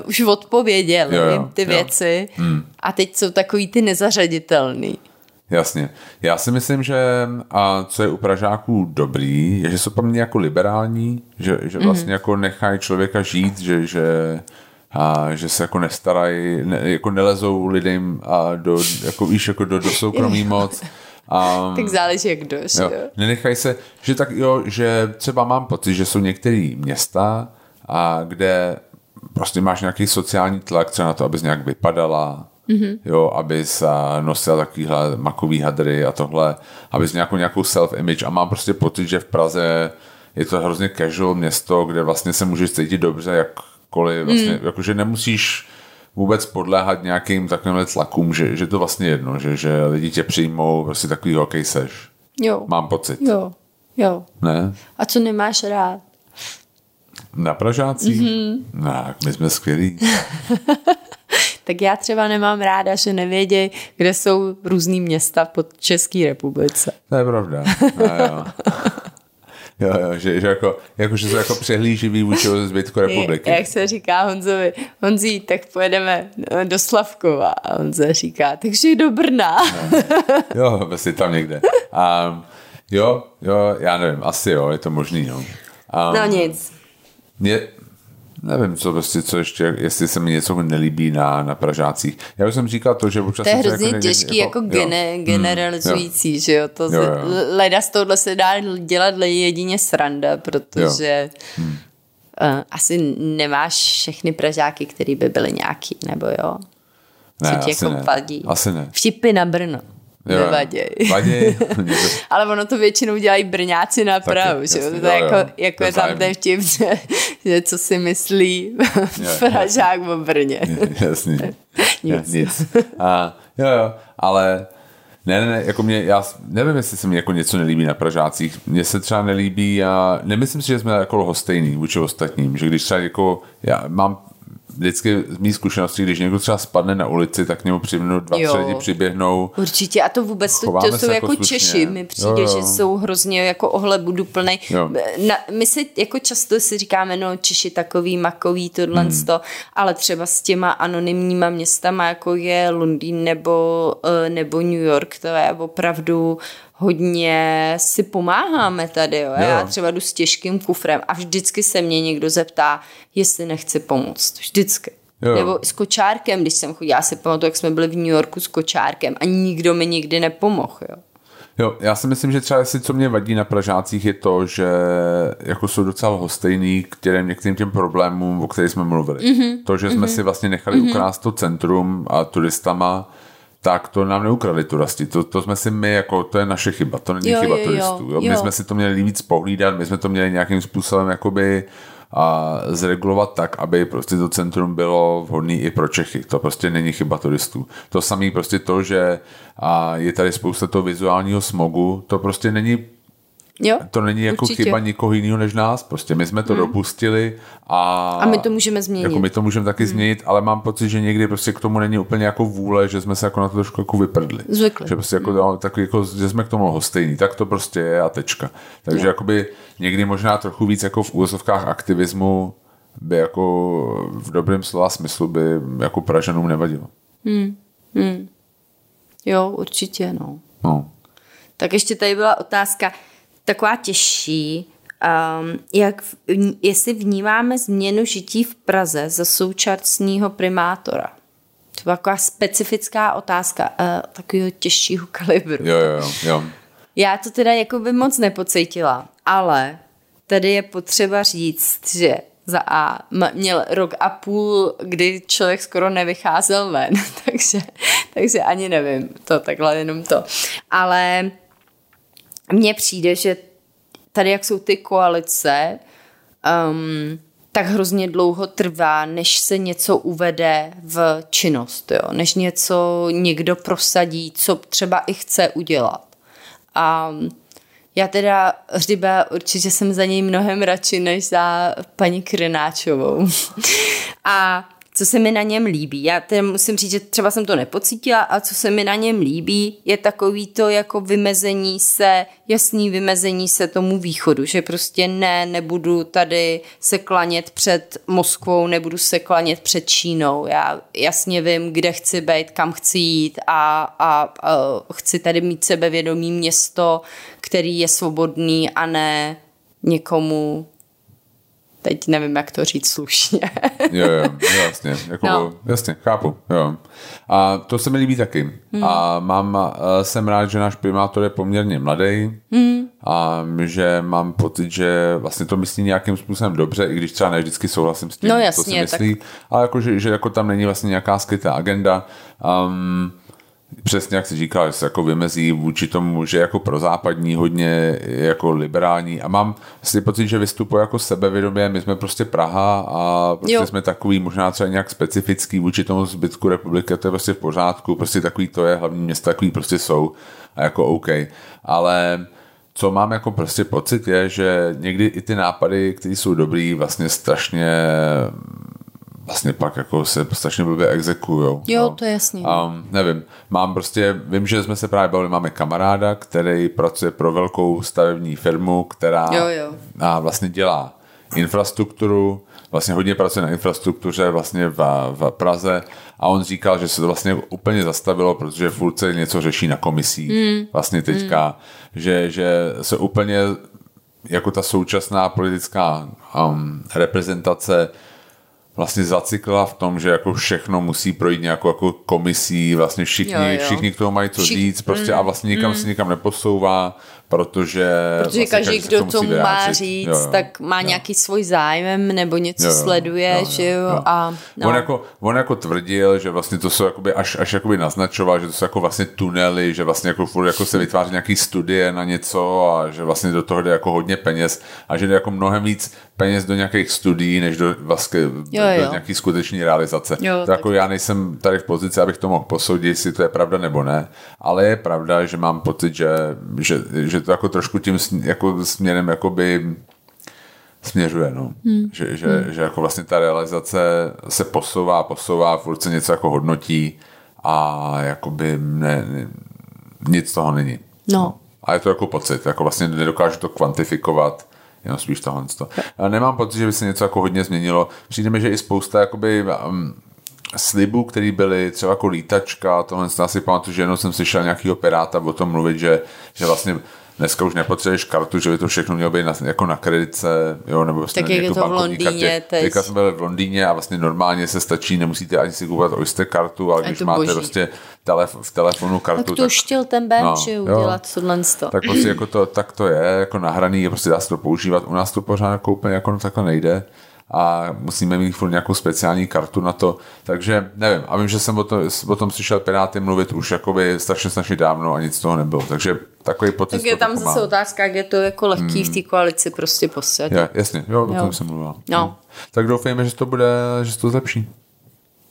uh, už odpověděli, Jo, jo, ty jo. věci. Hmm. A teď jsou takový ty nezařaditelný. Jasně. Já si myslím, že a co je u Pražáků dobrý, je, že jsou poměrně jako liberální, že, že vlastně mm-hmm. jako nechají člověka žít, že, že, a, že se jako nestarají, ne, jako nelezou lidem a do, jako víš, jako do, do soukromí moc. A, Tak záleží, jak že jo, jo. nenechají se, že tak jo, že třeba mám pocit, že jsou některé města, a kde prostě máš nějaký sociální tlak třeba na to, abys nějak vypadala, mm-hmm. jo, abys nosila takovýhle makový hadry a tohle, abys nějakou, nějakou self-image a mám prostě pocit, že v Praze je to hrozně casual město, kde vlastně se můžeš cítit dobře jakkoliv, vlastně, mm. jakože nemusíš vůbec podléhat nějakým takovým tlakům, že, že to vlastně jedno, že, že lidi tě přijmou prostě takový jaký seš. Jo. Mám pocit. Jo, jo. Ne? A co nemáš rád? Na Pražácích? Mm-hmm. No, my jsme skvělí. Tak já třeba nemám ráda, že nevědějí, kde jsou různý města pod České republice. To je pravda. No, jo. Jo, jo, že, že, jako, jako, že jsou jako přehlíživý vůči zbytku republiky. Jak se říká Honzovi, Honzí, tak pojedeme do Slavkova. A Honza říká, takže do Brna. Jo, vlastně tam někde. Um, jo, jo, já nevím, asi jo, je to možný, no. Um, No nic. Mě, nevím, co prostě, co ještě, jestli se mi něco nelíbí na, na Pražácích. Já už jsem říkal to, že občas... To je hrozně někdy- těžký, jako, jo. gene, generalizující, že jo? To Jo, se, jo. leda z tohohle se dá dělat jedině sranda, protože hmm. uh, asi nemáš všechny Pražáky, který by byly nějaký, nebo jo? Ne, Co ti asi jako ne. vadí? Asi ne. Vtipy na Brno. Jo. Nevaděj. Vaděj. Ale ono to většinou dělají Brňáci na Prahu, že jo? jasně, To je jo, jako, jo. jako je tam ten vtip, že, že co si myslí Pražák o Brně. Jasně. Nic. Nic. A, jo, jo, ale ne, ne, ne, jako mě, já nevím, jestli se mi jako něco nelíbí na Pražácích. Mně se třeba nelíbí a nemyslím si, že jsme jako lhostejný vůči ostatním, že když třeba jako, já mám vždycky z mých zkušeností, když někdo třeba spadne na ulici, tak němu přiběhnou dva, Jo. tři lidi přiběhnou. Určitě a to vůbec to, to jsou jako jako slušně. Češi, mi přijde, Jo, jo. že jsou hrozně jako ohlebudu. Na, my si jako často si říkáme, no Češi takový makový tohle Hmm. to, ale třeba s těma anonymníma městama, jako je Londýn nebo, eh, nebo New York, to je opravdu hodně si pomáháme tady, jo. Jo. Já třeba jdu s těžkým kufrem a vždycky se mě někdo zeptá, jestli nechci pomoct. Vždycky. Jo. Nebo s kočárkem, když jsem chodila, já si pamatuju, jak jsme byli v New Yorku s kočárkem a nikdo mi nikdy nepomohl, jo. Jo, já si myslím, že třeba jestli co mě vadí na Pražácích je to, že jako jsou docela hostejný k těm některým těm problémům, o kterých jsme mluvili. Mm-hmm. To, že jsme mm-hmm. si vlastně nechali mm-hmm. ukrást to centrum a turistama, tak to nám neukradli turisti. To, to jsme si my, jako, to je naše chyba, to není Jo, chyba jo, turistů. Jo? My jo. jsme si to měli víc pohlídat, my jsme to měli nějakým způsobem jakoby a zregulovat tak, aby prostě to centrum bylo vhodné i pro Čechy. To prostě není chyba turistů. To samé prostě to, že a je tady spousta toho vizuálního smogu, to prostě není Jo, to není jako určitě. chyba nikoho jiného než nás. Prostě my jsme to hmm. dopustili a... A my to můžeme změnit. Jako my to můžeme taky hmm. změnit, ale mám pocit, že někdy prostě k tomu není úplně jako vůle, že jsme se jako na to trošku jako vyprdli. Zvykli. Že prostě jako, hmm. tak jako, že jsme k tomu hostejní, tak to prostě je a tečka. Takže Jo. jakoby někdy možná trochu víc jako v úvozovkách aktivismu by jako v dobrém slova smyslu by jako Pražanům nevadilo. Jo, určitě, no. No. Tak ještě tady byla otázka taková těžší. Um, jak, jestli vnímáme změnu žití v Praze za současného primátora? To byla taková specifická otázka uh, takového těžšího kalibru. Jo, jo, jo. Já to teda jako by moc nepocítila, ale tady je potřeba říct, že za A měl rok a půl, kdy člověk skoro nevycházel ven, takže, takže ani nevím, to takhle jenom to. Ale mně přijde, že tady, jak jsou ty koalice, um, tak hrozně dlouho trvá, než se něco uvede v činnost, jo? než něco někdo prosadí, co třeba i chce udělat. A já teda Hřiba určitě jsem za něj mnohem radši než za paní Krynáčovou. a co se mi na něm líbí. Já teda musím říct, že třeba jsem to nepocítila a co se mi na něm líbí, je takový to jako vymezení se, jasný vymezení se tomu východu, že prostě ne, nebudu tady se klanět před Moskvou, nebudu se klanět před Čínou. Já jasně vím, kde chci být, kam chci jít a, a, a chci tady mít sebevědomý město, který je svobodný a ne někomu teď nevím, jak to říct slušně. jo, jo, jasně, jako, no. jasně, chápu, jo. A to se mi líbí taky. Hmm. A mám, jsem rád, že náš primátor je poměrně mladý hmm. a že mám pocit, že vlastně to myslí nějakým způsobem dobře, i když třeba ne vždycky souhlasím s tím, no, jasně, co si myslí, tak... ale jako, že, že jako tam není vlastně nějaká skrytá agenda. Um, přesně jak jsi říkal, že se jako vymezí vůči tomu, že jako prozápadní, hodně jako liberální a mám si pocit, že vystupuje jako sebevědomě, my jsme prostě Praha a prostě jo. jsme takový možná třeba nějak specifický vůči tomu zbytku republiky, to je prostě v pořádku, prostě takový to je, hlavní města takový prostě jsou a jako OK. Ale co mám jako prostě pocit je, že někdy i ty nápady, které jsou dobrý, vlastně strašně vlastně pak jako se strašně blbě exekujou. Jo, no. to je jasný. Um, nevím, mám prostě, vím, že jsme se právě bavili, máme kamaráda, který pracuje pro velkou stavební firmu, která jo, jo. A vlastně dělá infrastrukturu, vlastně hodně pracuje na infrastruktuře vlastně v, v Praze a on říkal, že se to vlastně úplně zastavilo, protože furt se něco řeší na komisích mm. vlastně teďka, mm. že, že se úplně jako ta současná politická um, reprezentace vlastně zacyklila v tom, že jako všechno musí projít nějakou jako komisí, vlastně všichni, jo, jo. všichni k tomu mají co Všich... říct prostě mm, a vlastně nikam mm. se nikam neposouvá, protože... Protože vlastně každý, kdo tomu má říct, jo, jo, tak má jo. nějaký svůj zájem nebo něco jo, jo, sleduje, jo, že jo, jo. a... No. On, jako, on jako tvrdil, že vlastně to jsou jakoby až, až jakoby naznačoval, že to jsou jako vlastně tunely, že vlastně jako furt jako se vytváří nějaký studie na něco a že vlastně do toho jde jako hodně peněz a že jde jako mnohem víc peněz do nějakých studií, než do vlastně jo, jo. do nějaký skutečný realizace. Jo, to jako já nejsem tady v pozici, abych to mohl posoudit, jestli to je pravda nebo ne, ale je pravda, že mám pocit, že, že, že to jako trošku tím jako směrem jakoby směřuje, no. Hmm. Že, že, hmm. že jako vlastně ta realizace se posouvá, posouvá, furt se něco jako hodnotí a jakoby ne, ne, nic toho není. No. A je to jako pocit, jako vlastně nedokážu to kvantifikovat, jenom spíš tohle. Nemám pocit, že by se něco jako hodně změnilo. Přijde mi, že i spousta jakoby, um, slibů, které byly třeba jako lítačka, tohle si pamatuju, že jenom jsem slyšel nějakého piráta o tom mluvit, že, že vlastně dneska už nepotřebuješ kartu, že by to všechno mělo být na, jako na kredice, jo, nebo vlastně tak jak je to v Londýně kartě. teď. Teďka jsme byli v Londýně a vlastně normálně se stačí, nemusíte ani si kupovat Oyster kartu, ale když máte boží. prostě telef- v telefonu kartu. Tak to tak, chtěl ten BM, no, že udělat tohle. Tak prostě jako to, tak to je, jako nahraný, prostě dá se to používat. U nás to pořád jako úplně jako takhle nejde a musíme mít furt nějakou speciální kartu na to. Takže nevím, a vím, že jsem o, to, o tom slyšel Piráty mluvit už jakoby strašně strašně dávno a nic z toho nebylo. Takže takový pocit. Tak je tam zase otázka, jak je to jako lehký hmm. v té koalici prostě posadit. Je, jasně, jo, o tom jsem mluvila. No. no. Tak doufejme, že to bude, že se to zlepší.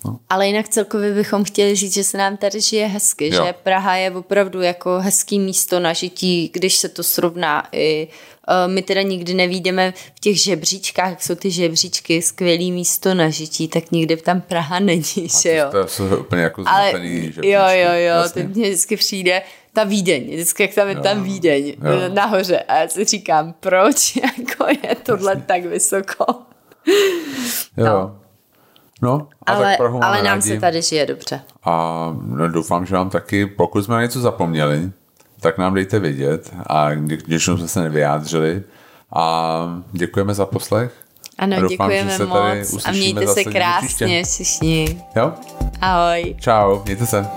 No. Ale jinak celkově bychom chtěli říct, že se nám tady žije hezky, jo. že Praha je opravdu jako hezký místo na žití, když se to srovná i uh, my teda nikdy nevídeme v těch žebříčkách, jak jsou ty žebříčky, skvělý místo na žití, tak nikdy tam Praha není, A že jo. To, to jsou úplně jako Ale, žebříčky. Jo, jo, jo, vlastně. teď mě vždycky přijde ta Vídeň, vždycky jak tam je jo, tam Vídeň jo. nahoře a já si říkám, proč jako je tohle Jasně. tak vysoko. Jo. No. No, a ale, tak Prahu ale nám rádi. se tady žije dobře. A no, doufám, že vám taky, pokud jsme na něco zapomněli, tak nám dejte vědět a když jsme se nevyjádřili A děkujeme za poslech. Ano, doufám, děkujeme se moc a mějte se krásně všichni. Jo? Ahoj. Čau, mějte se.